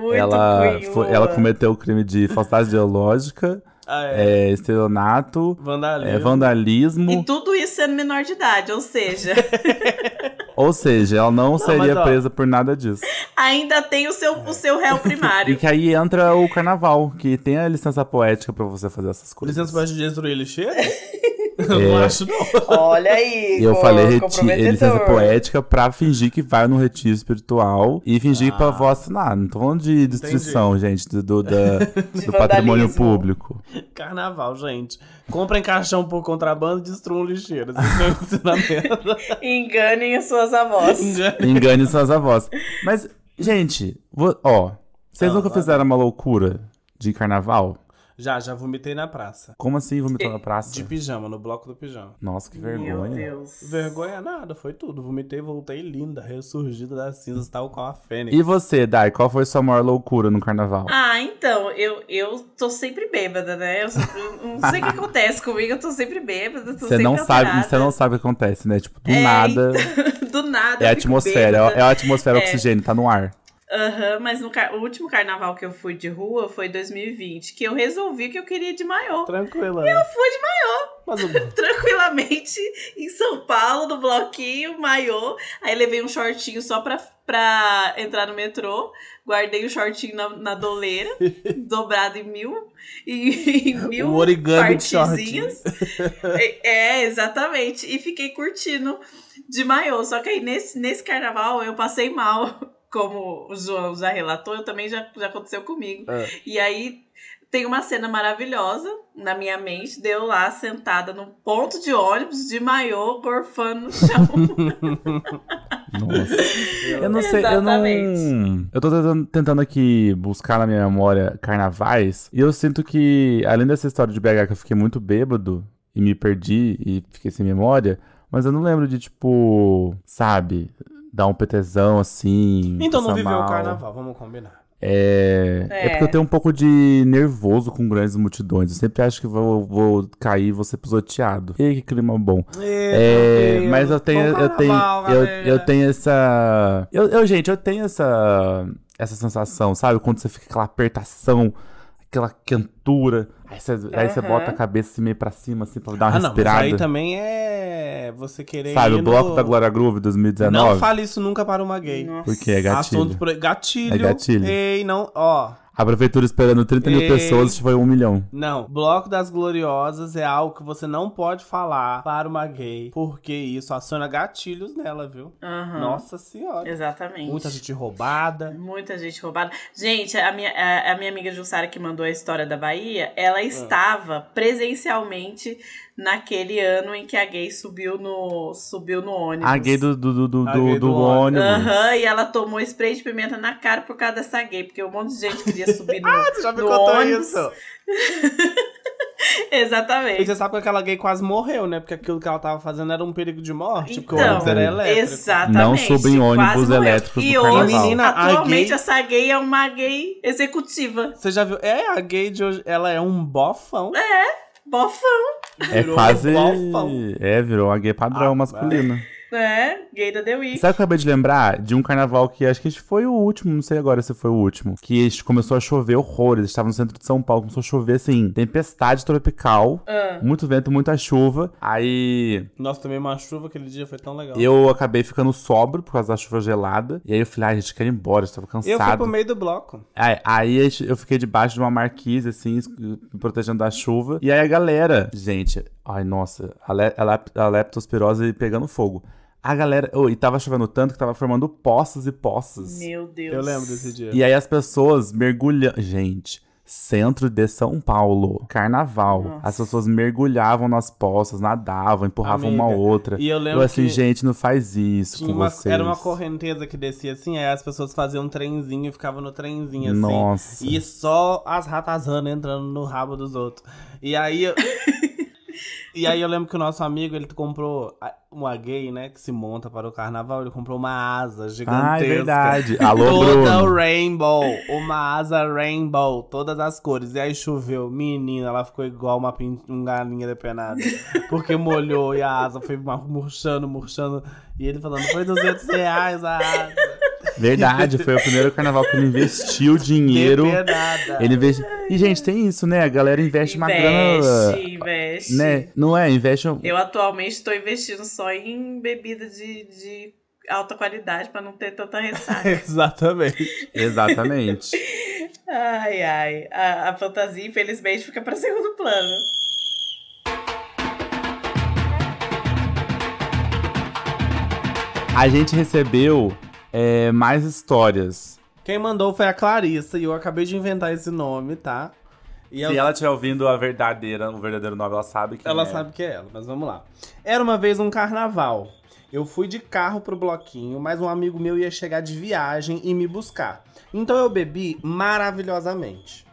Speaker 3: Muito
Speaker 1: ela,
Speaker 3: Queen,
Speaker 1: foi-
Speaker 3: Lua.
Speaker 1: ela cometeu o crime de falsidade ideológica,
Speaker 2: Ah, é.
Speaker 1: é, estelionato,
Speaker 2: Vandalismo.
Speaker 1: é, vandalismo.
Speaker 3: E tudo isso sendo menor de idade, ou seja, (laughs)
Speaker 1: Ou seja, ela não, seria
Speaker 2: mas,
Speaker 1: presa por nada disso.
Speaker 3: ainda tem o seu, o seu réu (laughs)
Speaker 1: E
Speaker 3: primário.
Speaker 1: que aí entra o carnaval, que tem a licença poética pra você fazer essas coisas.
Speaker 2: Licença pra destruir lixeira? (laughs) (laughs) Eu não acho, não.
Speaker 3: Olha aí.
Speaker 1: Eu
Speaker 3: co-
Speaker 1: falei reti- licença poética pra fingir que vai no retiro espiritual e fingir
Speaker 2: Ah.
Speaker 1: pra avó assinar. Não tô falando de destruição, gente, do, do, da- (laughs) do patrimônio público.
Speaker 2: Carnaval, gente. Comprem caixão por contrabando e destruam lixeiras. Esse é. (laughs)
Speaker 3: Enganem as suas avós.
Speaker 1: Engane suas avós. Mas, gente, vo- ó, vocês
Speaker 2: Ah,
Speaker 1: nunca fizeram uma loucura de carnaval?
Speaker 2: Já, já vomitei na praça.
Speaker 1: Como assim vomitou na praça?
Speaker 2: De pijama, no bloco do pijama.
Speaker 1: Nossa, que
Speaker 3: Meu
Speaker 1: vergonha.
Speaker 3: Deus.
Speaker 2: Vergonha nada, foi tudo. Vomitei, voltei linda, ressurgida das cinzas, tal qual a fênix.
Speaker 1: E você, Dai, qual foi sua maior loucura no carnaval?
Speaker 3: Ah, então, eu, eu tô sempre bêbada, né? Eu, eu não sei o que (laughs) acontece comigo, eu tô sempre bêbada, tô
Speaker 1: Você
Speaker 3: sempre
Speaker 1: não sabe, você não sabe o que acontece, né? Tipo, do
Speaker 3: É,
Speaker 1: nada. (laughs)
Speaker 3: Do nada.
Speaker 1: É a atmosfera, é a atmosfera
Speaker 3: É.
Speaker 1: oxigênio, tá no ar.
Speaker 3: Aham, mas no o último carnaval que eu fui de rua foi 2020, que eu resolvi que eu queria de maiô.
Speaker 2: Tranquila. Eu
Speaker 3: Fui de maiô,
Speaker 2: Mas (laughs)
Speaker 3: tranquilamente, em São Paulo, no bloquinho, maiô. Aí levei um shortinho só pra, pra entrar no metrô. Guardei o shortinho na, na doleira, (laughs) dobrado em mil. Em, em mil
Speaker 2: o origami
Speaker 3: partezinhas. (laughs) É, é, exatamente. E fiquei curtindo de maiô. Só que aí nesse, nesse carnaval eu passei mal. Como o João já relatou, eu também já, já aconteceu comigo.
Speaker 2: É.
Speaker 3: E aí tem uma cena maravilhosa na minha mente, deu lá sentada num ponto de ônibus de maiô, gorfando no chão. (laughs)
Speaker 1: Nossa. Eu não sei, eu não.
Speaker 3: Exatamente.
Speaker 1: Eu tô tentando, tentando aqui buscar na minha memória carnavais. E eu sinto que, além dessa história de BH que eu fiquei muito bêbado e me perdi e fiquei sem memória, mas eu não lembro de, tipo, sabe, dar um PTzão assim.
Speaker 2: Então não viveu o
Speaker 1: mal.
Speaker 2: carnaval, vamos combinar.
Speaker 1: É... é.
Speaker 3: É.
Speaker 1: porque eu tenho um pouco de nervoso com grandes multidões. Eu sempre acho que vou, vou cair e vou ser pisoteado. E que clima bom. É, mas eu tenho,
Speaker 2: Bom
Speaker 1: eu tenho, eu, eu tenho essa, eu, eu, gente, eu tenho essa, essa sensação, sabe? Quando você fica aquela apertação, aquela quentura, aí você, aí você bota a cabeça assim meio pra cima, assim, pra dar uma
Speaker 2: Ah, não, mas
Speaker 1: respirada.
Speaker 2: aí também é você querer
Speaker 1: sabe,
Speaker 2: ir
Speaker 1: o bloco
Speaker 2: no-
Speaker 1: da Glória Groove 2019.
Speaker 2: Não fale isso nunca para uma gay.
Speaker 3: Nossa.
Speaker 1: Porque é gatilho.
Speaker 2: Assunto por... Gatilho.
Speaker 1: É gatilho.
Speaker 2: Ei, não, ó.
Speaker 1: A prefeitura esperando 30 mil
Speaker 2: Ei.
Speaker 1: pessoas, foi um milhão.
Speaker 2: Não, Bloco das Gloriosas é algo que você não pode falar para uma gay, porque isso aciona gatilhos nela, viu?
Speaker 3: Aham,
Speaker 2: Nossa senhora.
Speaker 3: Exatamente.
Speaker 2: Muita gente roubada.
Speaker 3: Muita gente roubada. Gente, a minha, a, a minha amiga Jussara que mandou a história da Bahia,
Speaker 2: Ah.
Speaker 3: ela estava presencialmente naquele ano em que a gay subiu no, subiu no ônibus.
Speaker 1: A gay do, do, do, do,
Speaker 2: A gay
Speaker 1: do
Speaker 2: do
Speaker 1: ônibus.
Speaker 3: Aham, e ela tomou spray de pimenta na cara por causa dessa gay, porque um monte de gente queria subir (laughs) no.
Speaker 2: Você já me contou
Speaker 3: ônibus.
Speaker 2: isso? (laughs) E
Speaker 3: Exatamente.
Speaker 2: você sabe que aquela gay quase morreu, né? Porque aquilo que ela tava fazendo era um perigo de morte, porque o
Speaker 3: Então,
Speaker 2: ônibus era elétrico.
Speaker 3: Exatamente.
Speaker 1: Não
Speaker 3: quase
Speaker 1: ônibus elétricos
Speaker 3: E
Speaker 1: no
Speaker 3: hoje,
Speaker 1: carnaval.
Speaker 2: Menina, a
Speaker 3: atualmente,
Speaker 2: gay-
Speaker 3: essa gay é uma gay executiva.
Speaker 2: Você já viu? É, a gay de hoje, ela é um bofão.
Speaker 3: Bofão.
Speaker 1: É
Speaker 2: Virou
Speaker 1: quase.
Speaker 2: bofão.
Speaker 1: É, virou a gay padrão
Speaker 2: Ah,
Speaker 1: masculina.
Speaker 3: É, gay da The Week.
Speaker 1: Sabe o que eu acabei de lembrar? De um carnaval que acho que foi o último, não sei agora se foi o último. Que começou a chover horrores. Estava no centro de São Paulo, começou a chover assim, tempestade tropical,
Speaker 3: Ah.
Speaker 1: muito vento, muita chuva. Aí
Speaker 2: Nossa, também uma chuva aquele dia foi tão legal.
Speaker 1: eu acabei ficando sóbrio por causa da chuva gelada. E aí eu falei, ai, gente, quero ir embora, eu estava
Speaker 2: Eu fui
Speaker 1: cansado.
Speaker 2: pro meio do bloco.
Speaker 1: Aí, aí eu fiquei debaixo de uma marquise, assim, me protegendo da chuva. E aí a galera, gente, ai, nossa, a, le a, lep- a leptospirose pegando fogo. A galera, oh, e tava chovendo tanto que tava formando poças e poças.
Speaker 3: Meu Deus.
Speaker 2: Eu lembro desse dia.
Speaker 1: E aí as pessoas mergulham. Gente, centro de São Paulo, carnaval.
Speaker 3: Nossa.
Speaker 1: As pessoas mergulhavam nas poças, nadavam, empurravam uma
Speaker 2: Amiga,
Speaker 1: outra.
Speaker 2: E eu lembro
Speaker 1: Eu assim,
Speaker 2: que
Speaker 1: gente, não faz isso
Speaker 2: tinha
Speaker 1: com
Speaker 2: uma,
Speaker 1: vocês.
Speaker 2: era uma correnteza que descia assim, aí as pessoas faziam um trenzinho e ficavam no trenzinho assim.
Speaker 1: Nossa.
Speaker 2: E só as ratazanas entrando no rabo dos outros. E aí. eu- (laughs) e aí eu lembro que o nosso amigo, ele comprou uma gay, né, que se monta para o carnaval, ele comprou uma asa gigantesca.
Speaker 1: Ah, é verdade. (laughs) Alô,
Speaker 2: Toda
Speaker 1: Bruno.
Speaker 2: rainbow, uma asa rainbow, todas as cores. E aí choveu, menina, ela ficou igual uma, pin- uma galinha depenada. Porque molhou e a asa foi murchando, murchando. E ele falando, foi 200 reais a asa.
Speaker 1: Verdade, foi o primeiro carnaval que ele investiu dinheiro. Ele investe. E, gente, tem isso, né? A galera investe, uma grana.
Speaker 3: Investe, investe.
Speaker 1: Né? Não é? Investe.
Speaker 3: Eu atualmente estou investindo só em bebida de, de alta qualidade pra não ter tanta ressaca. (laughs)
Speaker 2: Exatamente.
Speaker 1: Exatamente.
Speaker 3: ai, ai. A, a fantasia, infelizmente, fica pra segundo plano.
Speaker 1: A gente recebeu é, mais histórias.
Speaker 2: Quem mandou foi a Clarissa e eu acabei de inventar esse nome, tá? E
Speaker 1: Se
Speaker 2: eu-
Speaker 1: ela estiver ouvindo a verdadeira, o verdadeiro nome, ela sabe que.
Speaker 2: Ela
Speaker 1: é.
Speaker 2: sabe que é ela, mas vamos lá. Era uma vez um carnaval. Eu fui de carro pro bloquinho, mas um amigo meu ia chegar de viagem e me buscar. Então eu bebi maravilhosamente.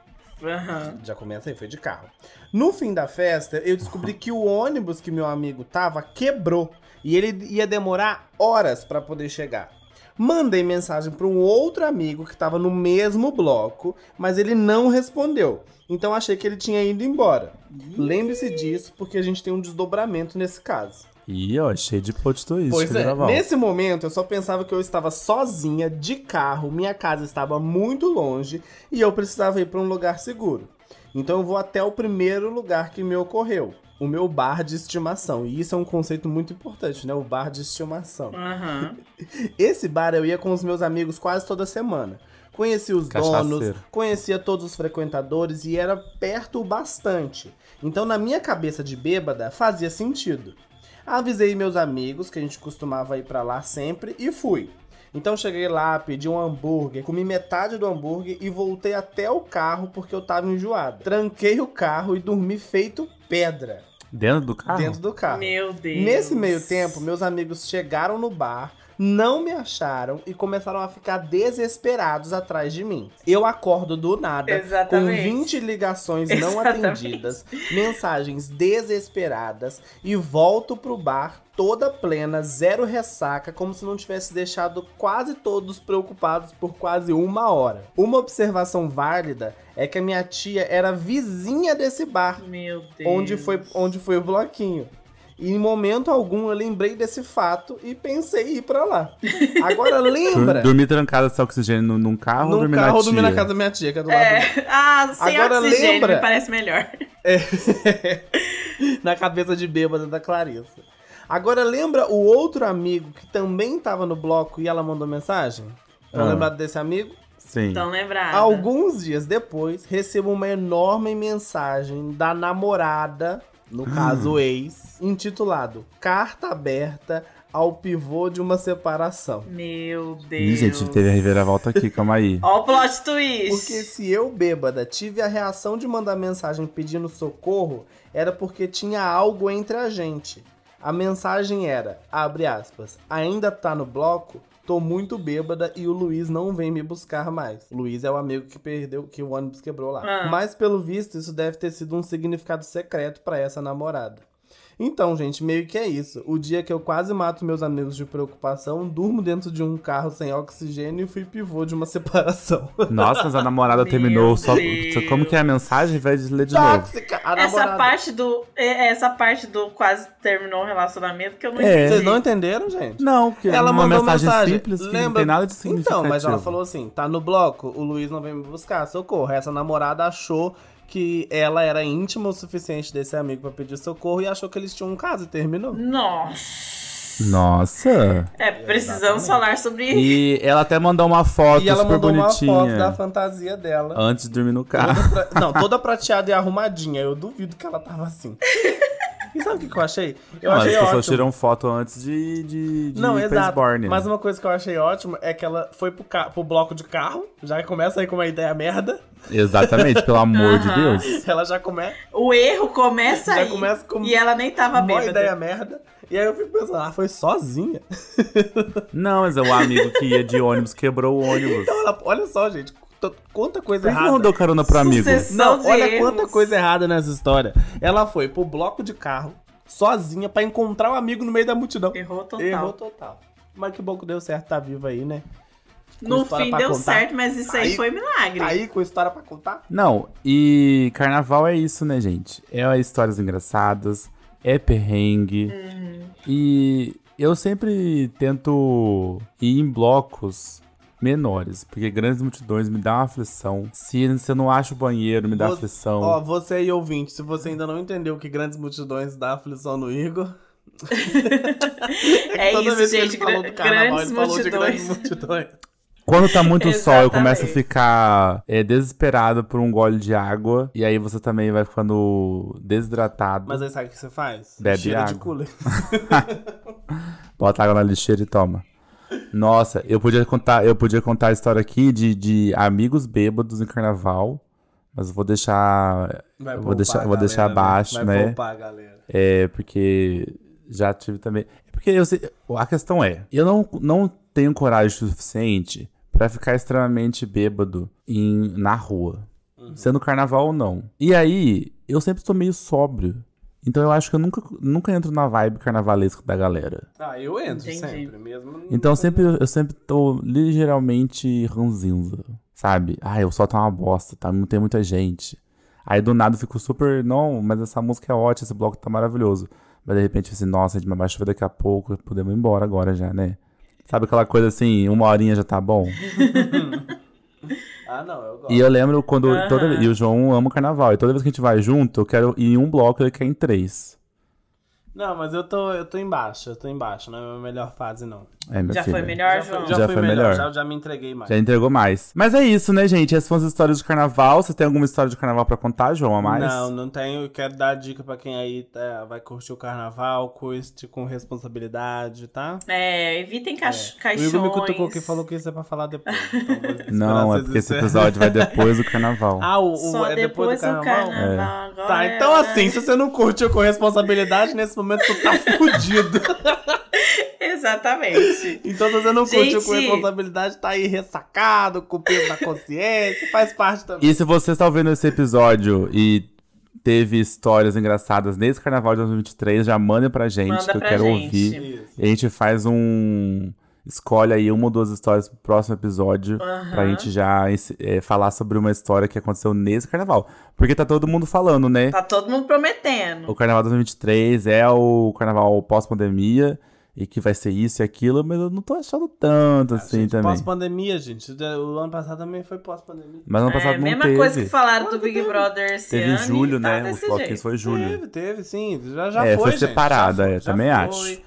Speaker 3: Aham.
Speaker 2: Já começa aí, foi de carro. No fim da festa, eu descobri que o ônibus que meu amigo tava quebrou e ele ia demorar horas pra poder chegar. Mandei mensagem para um outro amigo que tava no mesmo bloco, mas ele não respondeu. Então achei que ele tinha ido embora. Lembre-se disso, porque a gente tem um desdobramento nesse caso.
Speaker 1: Ih, ó, cheio de plot twist.
Speaker 2: Pois é,
Speaker 1: carnaval.
Speaker 2: nesse momento eu só pensava que eu estava sozinha, de carro, minha casa estava muito longe e eu precisava ir para um lugar seguro. Então eu vou até o primeiro lugar que me ocorreu, o meu bar de estimação. E isso é um conceito muito importante, né? O bar de estimação.
Speaker 3: Aham. (laughs)
Speaker 2: Esse bar eu ia com os meus amigos quase toda semana. Conhecia os donos, conhecia todos os frequentadores e era perto o bastante. Então, na minha cabeça de bêbada, fazia sentido. Avisei meus amigos que a gente costumava ir pra lá sempre e fui. Então cheguei lá, pedi um hambúrguer, comi metade do hambúrguer e voltei até o carro porque eu tava enjoado. Tranquei o carro e dormi feito pedra
Speaker 1: Dentro do carro?
Speaker 2: dentro do carro.
Speaker 3: Meu Deus.
Speaker 2: Nesse meio tempo, meus amigos chegaram no bar, não me acharam e começaram a ficar desesperados atrás de mim. Eu acordo do nada,
Speaker 3: Exatamente.
Speaker 2: com 20 ligações não
Speaker 3: Exatamente.
Speaker 2: atendidas, mensagens desesperadas e volto pro bar toda plena, zero ressaca, como se não tivesse deixado quase todos preocupados por quase uma hora. Uma observação válida é que a minha tia era vizinha desse bar
Speaker 3: Meu Deus.
Speaker 2: onde foi, onde foi o bloquinho. E em momento algum eu lembrei desse fato e pensei em ir pra lá. Agora (laughs) lembra?
Speaker 1: Dormir trancada sem oxigênio num- num carro ou
Speaker 2: Num
Speaker 1: dormir
Speaker 2: carro
Speaker 1: na
Speaker 2: ou
Speaker 1: tia?
Speaker 2: dormir na casa da minha tia, que é do lado
Speaker 3: É. Ah, sem
Speaker 2: Agora
Speaker 3: oxigênio
Speaker 2: lembra?
Speaker 3: me parece melhor. (laughs)
Speaker 2: na cabeça de bêbada da Clarissa. Agora lembra o outro amigo que também tava no bloco e ela mandou mensagem? Estão
Speaker 1: Ah.
Speaker 2: lembrado desse amigo?
Speaker 1: Sim.
Speaker 3: Tão lembrada.
Speaker 2: Alguns dias depois, recebo uma enorme mensagem da namorada, no caso ex, intitulado Carta Aberta ao Pivô de uma Separação.
Speaker 3: Meu Deus.
Speaker 1: Ih, gente, teve a reviravolta aqui, calma aí. (laughs)
Speaker 3: Ó o plot twist.
Speaker 2: Porque se eu, bêbada, tive a reação de mandar mensagem pedindo socorro, era porque tinha algo entre a gente. A mensagem era, abre aspas, ainda tá no bloco? Tô muito bêbada e o Luiz não vem me buscar mais. O Luiz é o amigo que perdeu, que o ônibus quebrou lá.
Speaker 3: Ah.
Speaker 2: Mas pelo visto, isso deve ter sido um significado secreto pra essa namorada. Então, gente, meio que é isso. O dia que eu quase mato meus amigos de preocupação, durmo dentro de um carro sem oxigênio e fui pivô de uma (laughs) separação.
Speaker 1: Nossa, mas a namorada terminou só. Como que é a mensagem? Vai ler de novo.
Speaker 2: Tóxica! A
Speaker 3: Essa
Speaker 2: namorada.
Speaker 3: parte do. é- Essa parte do quase terminou o relacionamento que eu não
Speaker 1: É.
Speaker 3: entendi.
Speaker 2: Vocês não entenderam, gente?
Speaker 1: Não, porque
Speaker 2: Ela
Speaker 1: uma
Speaker 2: mandou
Speaker 1: mensagem,
Speaker 2: mensagem.
Speaker 1: simples que não
Speaker 2: Lembra-
Speaker 1: tem nada de significativo.
Speaker 2: Então, mas ela falou assim: tá no bloco, o Luiz não vem me buscar, socorro. Essa namorada achou que ela era íntima o suficiente desse amigo pra pedir socorro e achou que eles tinham um caso e terminou.
Speaker 3: Nossa.
Speaker 1: Nossa.
Speaker 3: É, precisamos falar sobre isso.
Speaker 1: E ela até mandou uma foto
Speaker 2: e ela
Speaker 1: super
Speaker 2: mandou uma
Speaker 1: bonitinha.
Speaker 2: foto da fantasia dela.
Speaker 1: Antes de dormir no carro.
Speaker 2: Toda pra- Não, toda prateada e arrumadinha. Eu duvido que ela tava assim. E sabe o que, que eu achei? Eu
Speaker 1: Não, as
Speaker 2: achei
Speaker 1: pessoas
Speaker 2: ótimo.
Speaker 1: tiram foto antes de, de, de
Speaker 2: Não,
Speaker 1: ir pra
Speaker 2: exato.
Speaker 1: Esborne,
Speaker 2: Mas uma coisa que eu achei ótimo é que ela foi pro, pro bloco de carro, já começa aí com uma ideia merda.
Speaker 1: Exatamente, pelo amor de. Deus.
Speaker 2: Ela já começa,
Speaker 3: O erro começa
Speaker 2: já
Speaker 3: aí.
Speaker 2: começa com
Speaker 3: E ela nem tava
Speaker 2: uma
Speaker 3: bêbada.
Speaker 2: ideia merda. E aí eu fico pensando, ah, foi sozinha. (laughs)
Speaker 1: Não, mas é o amigo que ia de ônibus quebrou o ônibus.
Speaker 2: Então ela, olha só, gente, quanta coisa
Speaker 1: Por
Speaker 2: errada.
Speaker 1: não deu carona pro amigo?
Speaker 2: Não, olha
Speaker 3: erros.
Speaker 2: quanta coisa errada nessa história. Ela foi pro bloco de carro, sozinha, pra encontrar o amigo no meio da multidão.
Speaker 3: Errou total.
Speaker 2: Errou total. Mas que bom que deu certo, tá vivo aí, né?
Speaker 3: No fim deu
Speaker 2: contar.
Speaker 3: certo, mas isso aí,
Speaker 2: Aí-
Speaker 3: foi milagre.
Speaker 2: Tá aí com história pra contar?
Speaker 1: Não, e carnaval é isso, né, gente? É histórias engraçadas, é perrengue.
Speaker 3: Uhum.
Speaker 1: E eu sempre tento ir em blocos menores, porque grandes multidões me dão uma aflição. Se, eu não acho o banheiro, me dá
Speaker 2: Você-
Speaker 1: aflição.
Speaker 2: Ó, você aí ouvinte, se você ainda não entendeu que grandes multidões dá aflição no Igor. (laughs)
Speaker 3: É (laughs)
Speaker 2: toda
Speaker 3: isso,
Speaker 2: vez que
Speaker 3: gente.
Speaker 2: ele falou do carnaval, ele falou de grandes
Speaker 3: multidões.
Speaker 1: Quando tá muito (laughs) sol, eu começo a ficar é, desesperado por um gole de água. E aí você também vai ficando desidratado.
Speaker 2: Mas aí sabe o que você faz?
Speaker 1: Bebe
Speaker 2: Cheira de
Speaker 1: água.
Speaker 2: cooler. (laughs)
Speaker 1: Bota água na lixeira e toma. Nossa, eu podia contar, eu podia contar a história aqui de, de amigos bêbados em carnaval. Mas eu vou deixar.
Speaker 2: Vai
Speaker 1: eu vou deixar, vou deixar
Speaker 2: galera, né?
Speaker 1: abaixo,
Speaker 2: Vai
Speaker 1: né?
Speaker 2: poupar a galera.
Speaker 1: É, porque já tive também. É porque eu sei, a questão é, eu não, não tenho coragem suficiente pra ficar extremamente bêbado em, na rua.
Speaker 2: Uhum.
Speaker 1: Sendo carnaval ou não. E aí, eu sempre tô meio sóbrio. Então eu acho que eu nunca, nunca entro na vibe carnavalesca da galera.
Speaker 2: Ah, eu entro
Speaker 3: Entendi.
Speaker 2: sempre, mesmo.
Speaker 1: Então sempre, eu sempre tô ligeiramente ranzinza, sabe? Ah, eu só tá uma bosta, tá? Não tem muita gente. Aí do nada eu fico super, não, mas essa música é ótima, esse bloco tá maravilhoso. Mas de repente assim, nossa, a gente vai baixar daqui a pouco, podemos ir embora agora já, né? Sabe aquela coisa assim, uma horinha já tá bom? (laughs)
Speaker 2: Ah, não, eu gosto.
Speaker 1: E eu lembro quando. Toda, e o João ama o carnaval. E toda vez que a gente vai junto, eu quero ir em um bloco, ele quer ir em três.
Speaker 2: Não, mas eu tô, eu tô embaixo, eu tô embaixo, não é a minha melhor fase, não.
Speaker 1: É,
Speaker 3: Já
Speaker 1: filha.
Speaker 3: foi melhor,
Speaker 2: já
Speaker 3: João?
Speaker 2: foi, já
Speaker 1: Já
Speaker 2: fui
Speaker 1: foi
Speaker 2: melhor,
Speaker 1: melhor.
Speaker 2: Já, já me entreguei mais.
Speaker 1: Já entregou mais. Mas é isso, né, gente? Essas são as histórias de carnaval. Você tem alguma história de carnaval pra contar, João, a mais?
Speaker 2: Não, não tenho. Eu quero dar dica pra quem aí tá- vai curtir o carnaval, curte com responsabilidade, tá?
Speaker 3: É, evitem
Speaker 2: O
Speaker 3: caixões.
Speaker 2: Igor me cutucou que falou que isso é pra falar depois. Então (laughs)
Speaker 1: Não, é porque esse
Speaker 2: encerrarem.
Speaker 1: episódio vai depois do carnaval. (laughs)
Speaker 2: Ah, o, o-
Speaker 3: Só
Speaker 2: é depois,
Speaker 3: depois
Speaker 2: do
Speaker 3: do
Speaker 2: carnaval?
Speaker 3: carnaval. agora
Speaker 2: Tá,
Speaker 3: é
Speaker 2: então assim, se você não curtiu com responsabilidade, nesse momento tu tá (laughs) fudido.
Speaker 3: Exatamente.
Speaker 2: Então se você não curtiu com
Speaker 3: Gente.
Speaker 2: responsabilidade, tá aí ressacado, com peso na consciência, faz parte também.
Speaker 1: E se você está ouvindo esse episódio e teve histórias engraçadas nesse carnaval de 2023, já manda pra gente,
Speaker 3: Manda
Speaker 1: que eu quero
Speaker 3: gente.
Speaker 1: ouvir.
Speaker 2: Isso.
Speaker 1: E a gente faz um. Escolhe aí uma ou duas histórias pro próximo episódio.
Speaker 3: Aham.
Speaker 1: Pra gente já é, falar sobre uma história que aconteceu nesse carnaval. Porque tá todo mundo falando, né?
Speaker 3: Tá todo mundo prometendo.
Speaker 1: O carnaval 2023 é o carnaval pós-pandemia. E que vai ser isso e aquilo, mas eu não tô achando tanto assim
Speaker 2: Gente,
Speaker 1: também.
Speaker 2: Pós-pandemia, gente. O ano passado também foi pós-pandemia.
Speaker 1: Mas ano
Speaker 3: É,
Speaker 1: passado não
Speaker 3: mesma
Speaker 1: teve.
Speaker 3: coisa que falaram do Big
Speaker 2: teve?
Speaker 3: Brother esse
Speaker 1: Teve em
Speaker 3: ano.
Speaker 1: julho,
Speaker 3: e tá
Speaker 1: né? Os bloquinhos foi julho.
Speaker 2: Teve, teve, sim. Já, já
Speaker 1: É,
Speaker 2: foi,
Speaker 1: foi separada,
Speaker 2: Já
Speaker 1: é,
Speaker 2: já
Speaker 1: também
Speaker 2: foi.
Speaker 1: acho.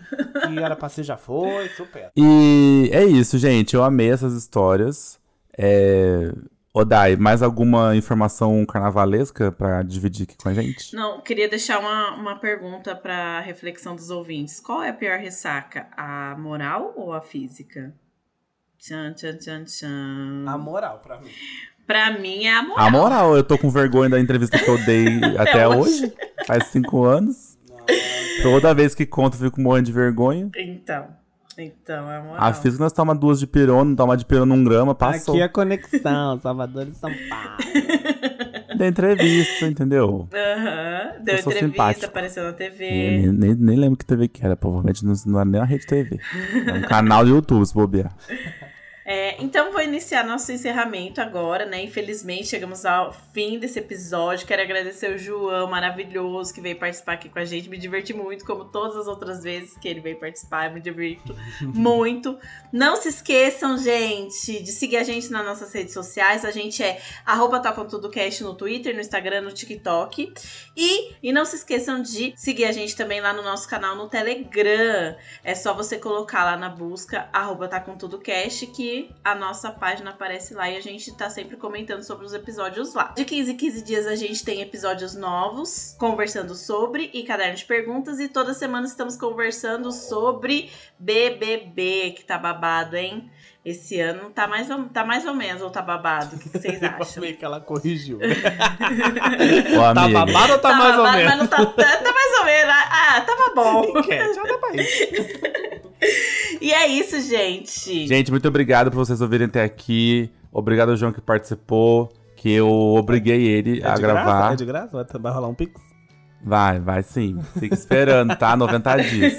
Speaker 2: Que era pra ser, já foi, super.
Speaker 1: E é isso, gente. Eu amei essas histórias. É... Odai, mais alguma informação carnavalesca pra dividir aqui com a gente?
Speaker 3: Não, queria deixar uma, uma pergunta pra reflexão dos ouvintes. Qual é a pior ressaca? A moral ou a física? Tchan, tchan, tchan, tchan.
Speaker 2: A moral, pra mim.
Speaker 3: Pra mim é a moral.
Speaker 1: A moral, eu tô com vergonha da entrevista que eu dei (laughs) até
Speaker 3: hoje.
Speaker 1: hoje. Faz cinco anos. Toda vez que conto, eu fico morrendo de vergonha.
Speaker 3: Então. Então, é a moral.
Speaker 1: A física nós toma duas de pirona, toma de pirona um grama, passou.
Speaker 2: Aqui é conexão, (laughs) Salvador e São Paulo. (laughs)
Speaker 1: Deu entrevista, entendeu?
Speaker 3: Aham. Deu
Speaker 1: Eu sou
Speaker 3: entrevista,
Speaker 1: simpático.
Speaker 3: apareceu na TV.
Speaker 1: nem, nem, nem lembro que TV que era, provavelmente não, não era nem uma rede TV. É um canal do YouTube, se bobear. (laughs)
Speaker 3: É, então vou iniciar nosso encerramento agora, né? Infelizmente chegamos ao fim desse episódio. Quero agradecer o João maravilhoso que veio participar aqui com a gente. Me diverti muito, como todas as outras vezes que ele veio participar. Eu me divirto (laughs) muito. Não se esqueçam, gente, de seguir a gente nas nossas redes sociais. A gente é arroba no Twitter, no Instagram, no TikTok. E, e não se esqueçam de seguir a gente também lá no nosso canal no Telegram. É só você colocar lá na busca arroba tá com a nossa página aparece lá e a gente tá sempre comentando sobre os episódios lá. De 15 em 15 dias a gente tem episódios novos conversando sobre e caderno de perguntas e toda semana estamos conversando sobre BBB, que tá babado, hein? Esse ano tá mais ou, tá mais ou menos ou tá babado? O que, que vocês (laughs)
Speaker 2: Eu
Speaker 3: acham?
Speaker 2: amei que ela corrigiu. (laughs)
Speaker 1: Ô,
Speaker 2: tá babado ou tá,
Speaker 3: Tá
Speaker 2: mais ou
Speaker 3: babado,
Speaker 2: menos?
Speaker 3: mas não tá, tá, tá mais ou menos. Ah, tava bom. (laughs) E é isso, gente.
Speaker 1: Gente, muito obrigado por vocês ouvirem até aqui. Obrigado ao João que participou, que eu obriguei ele
Speaker 2: É
Speaker 1: a
Speaker 2: de
Speaker 1: gravar.
Speaker 2: Graça? É de graça? Vai, vai rolar um pix?
Speaker 1: Vai, vai sim. Fica esperando, tá? 90 dias.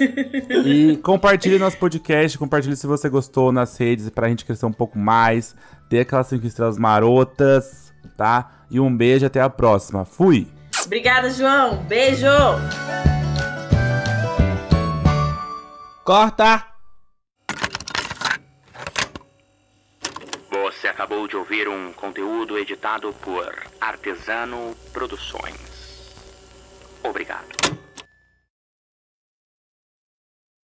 Speaker 1: E compartilhe nosso podcast, compartilhe se você gostou nas redes pra gente crescer um pouco mais. Dê aquelas 5 estrelas marotas, tá? E um beijo, até a próxima. Fui!
Speaker 3: Obrigada, João. Beijo.
Speaker 2: Corta!
Speaker 5: Você acabou de ouvir um conteúdo editado por Artesano Produções. Obrigado.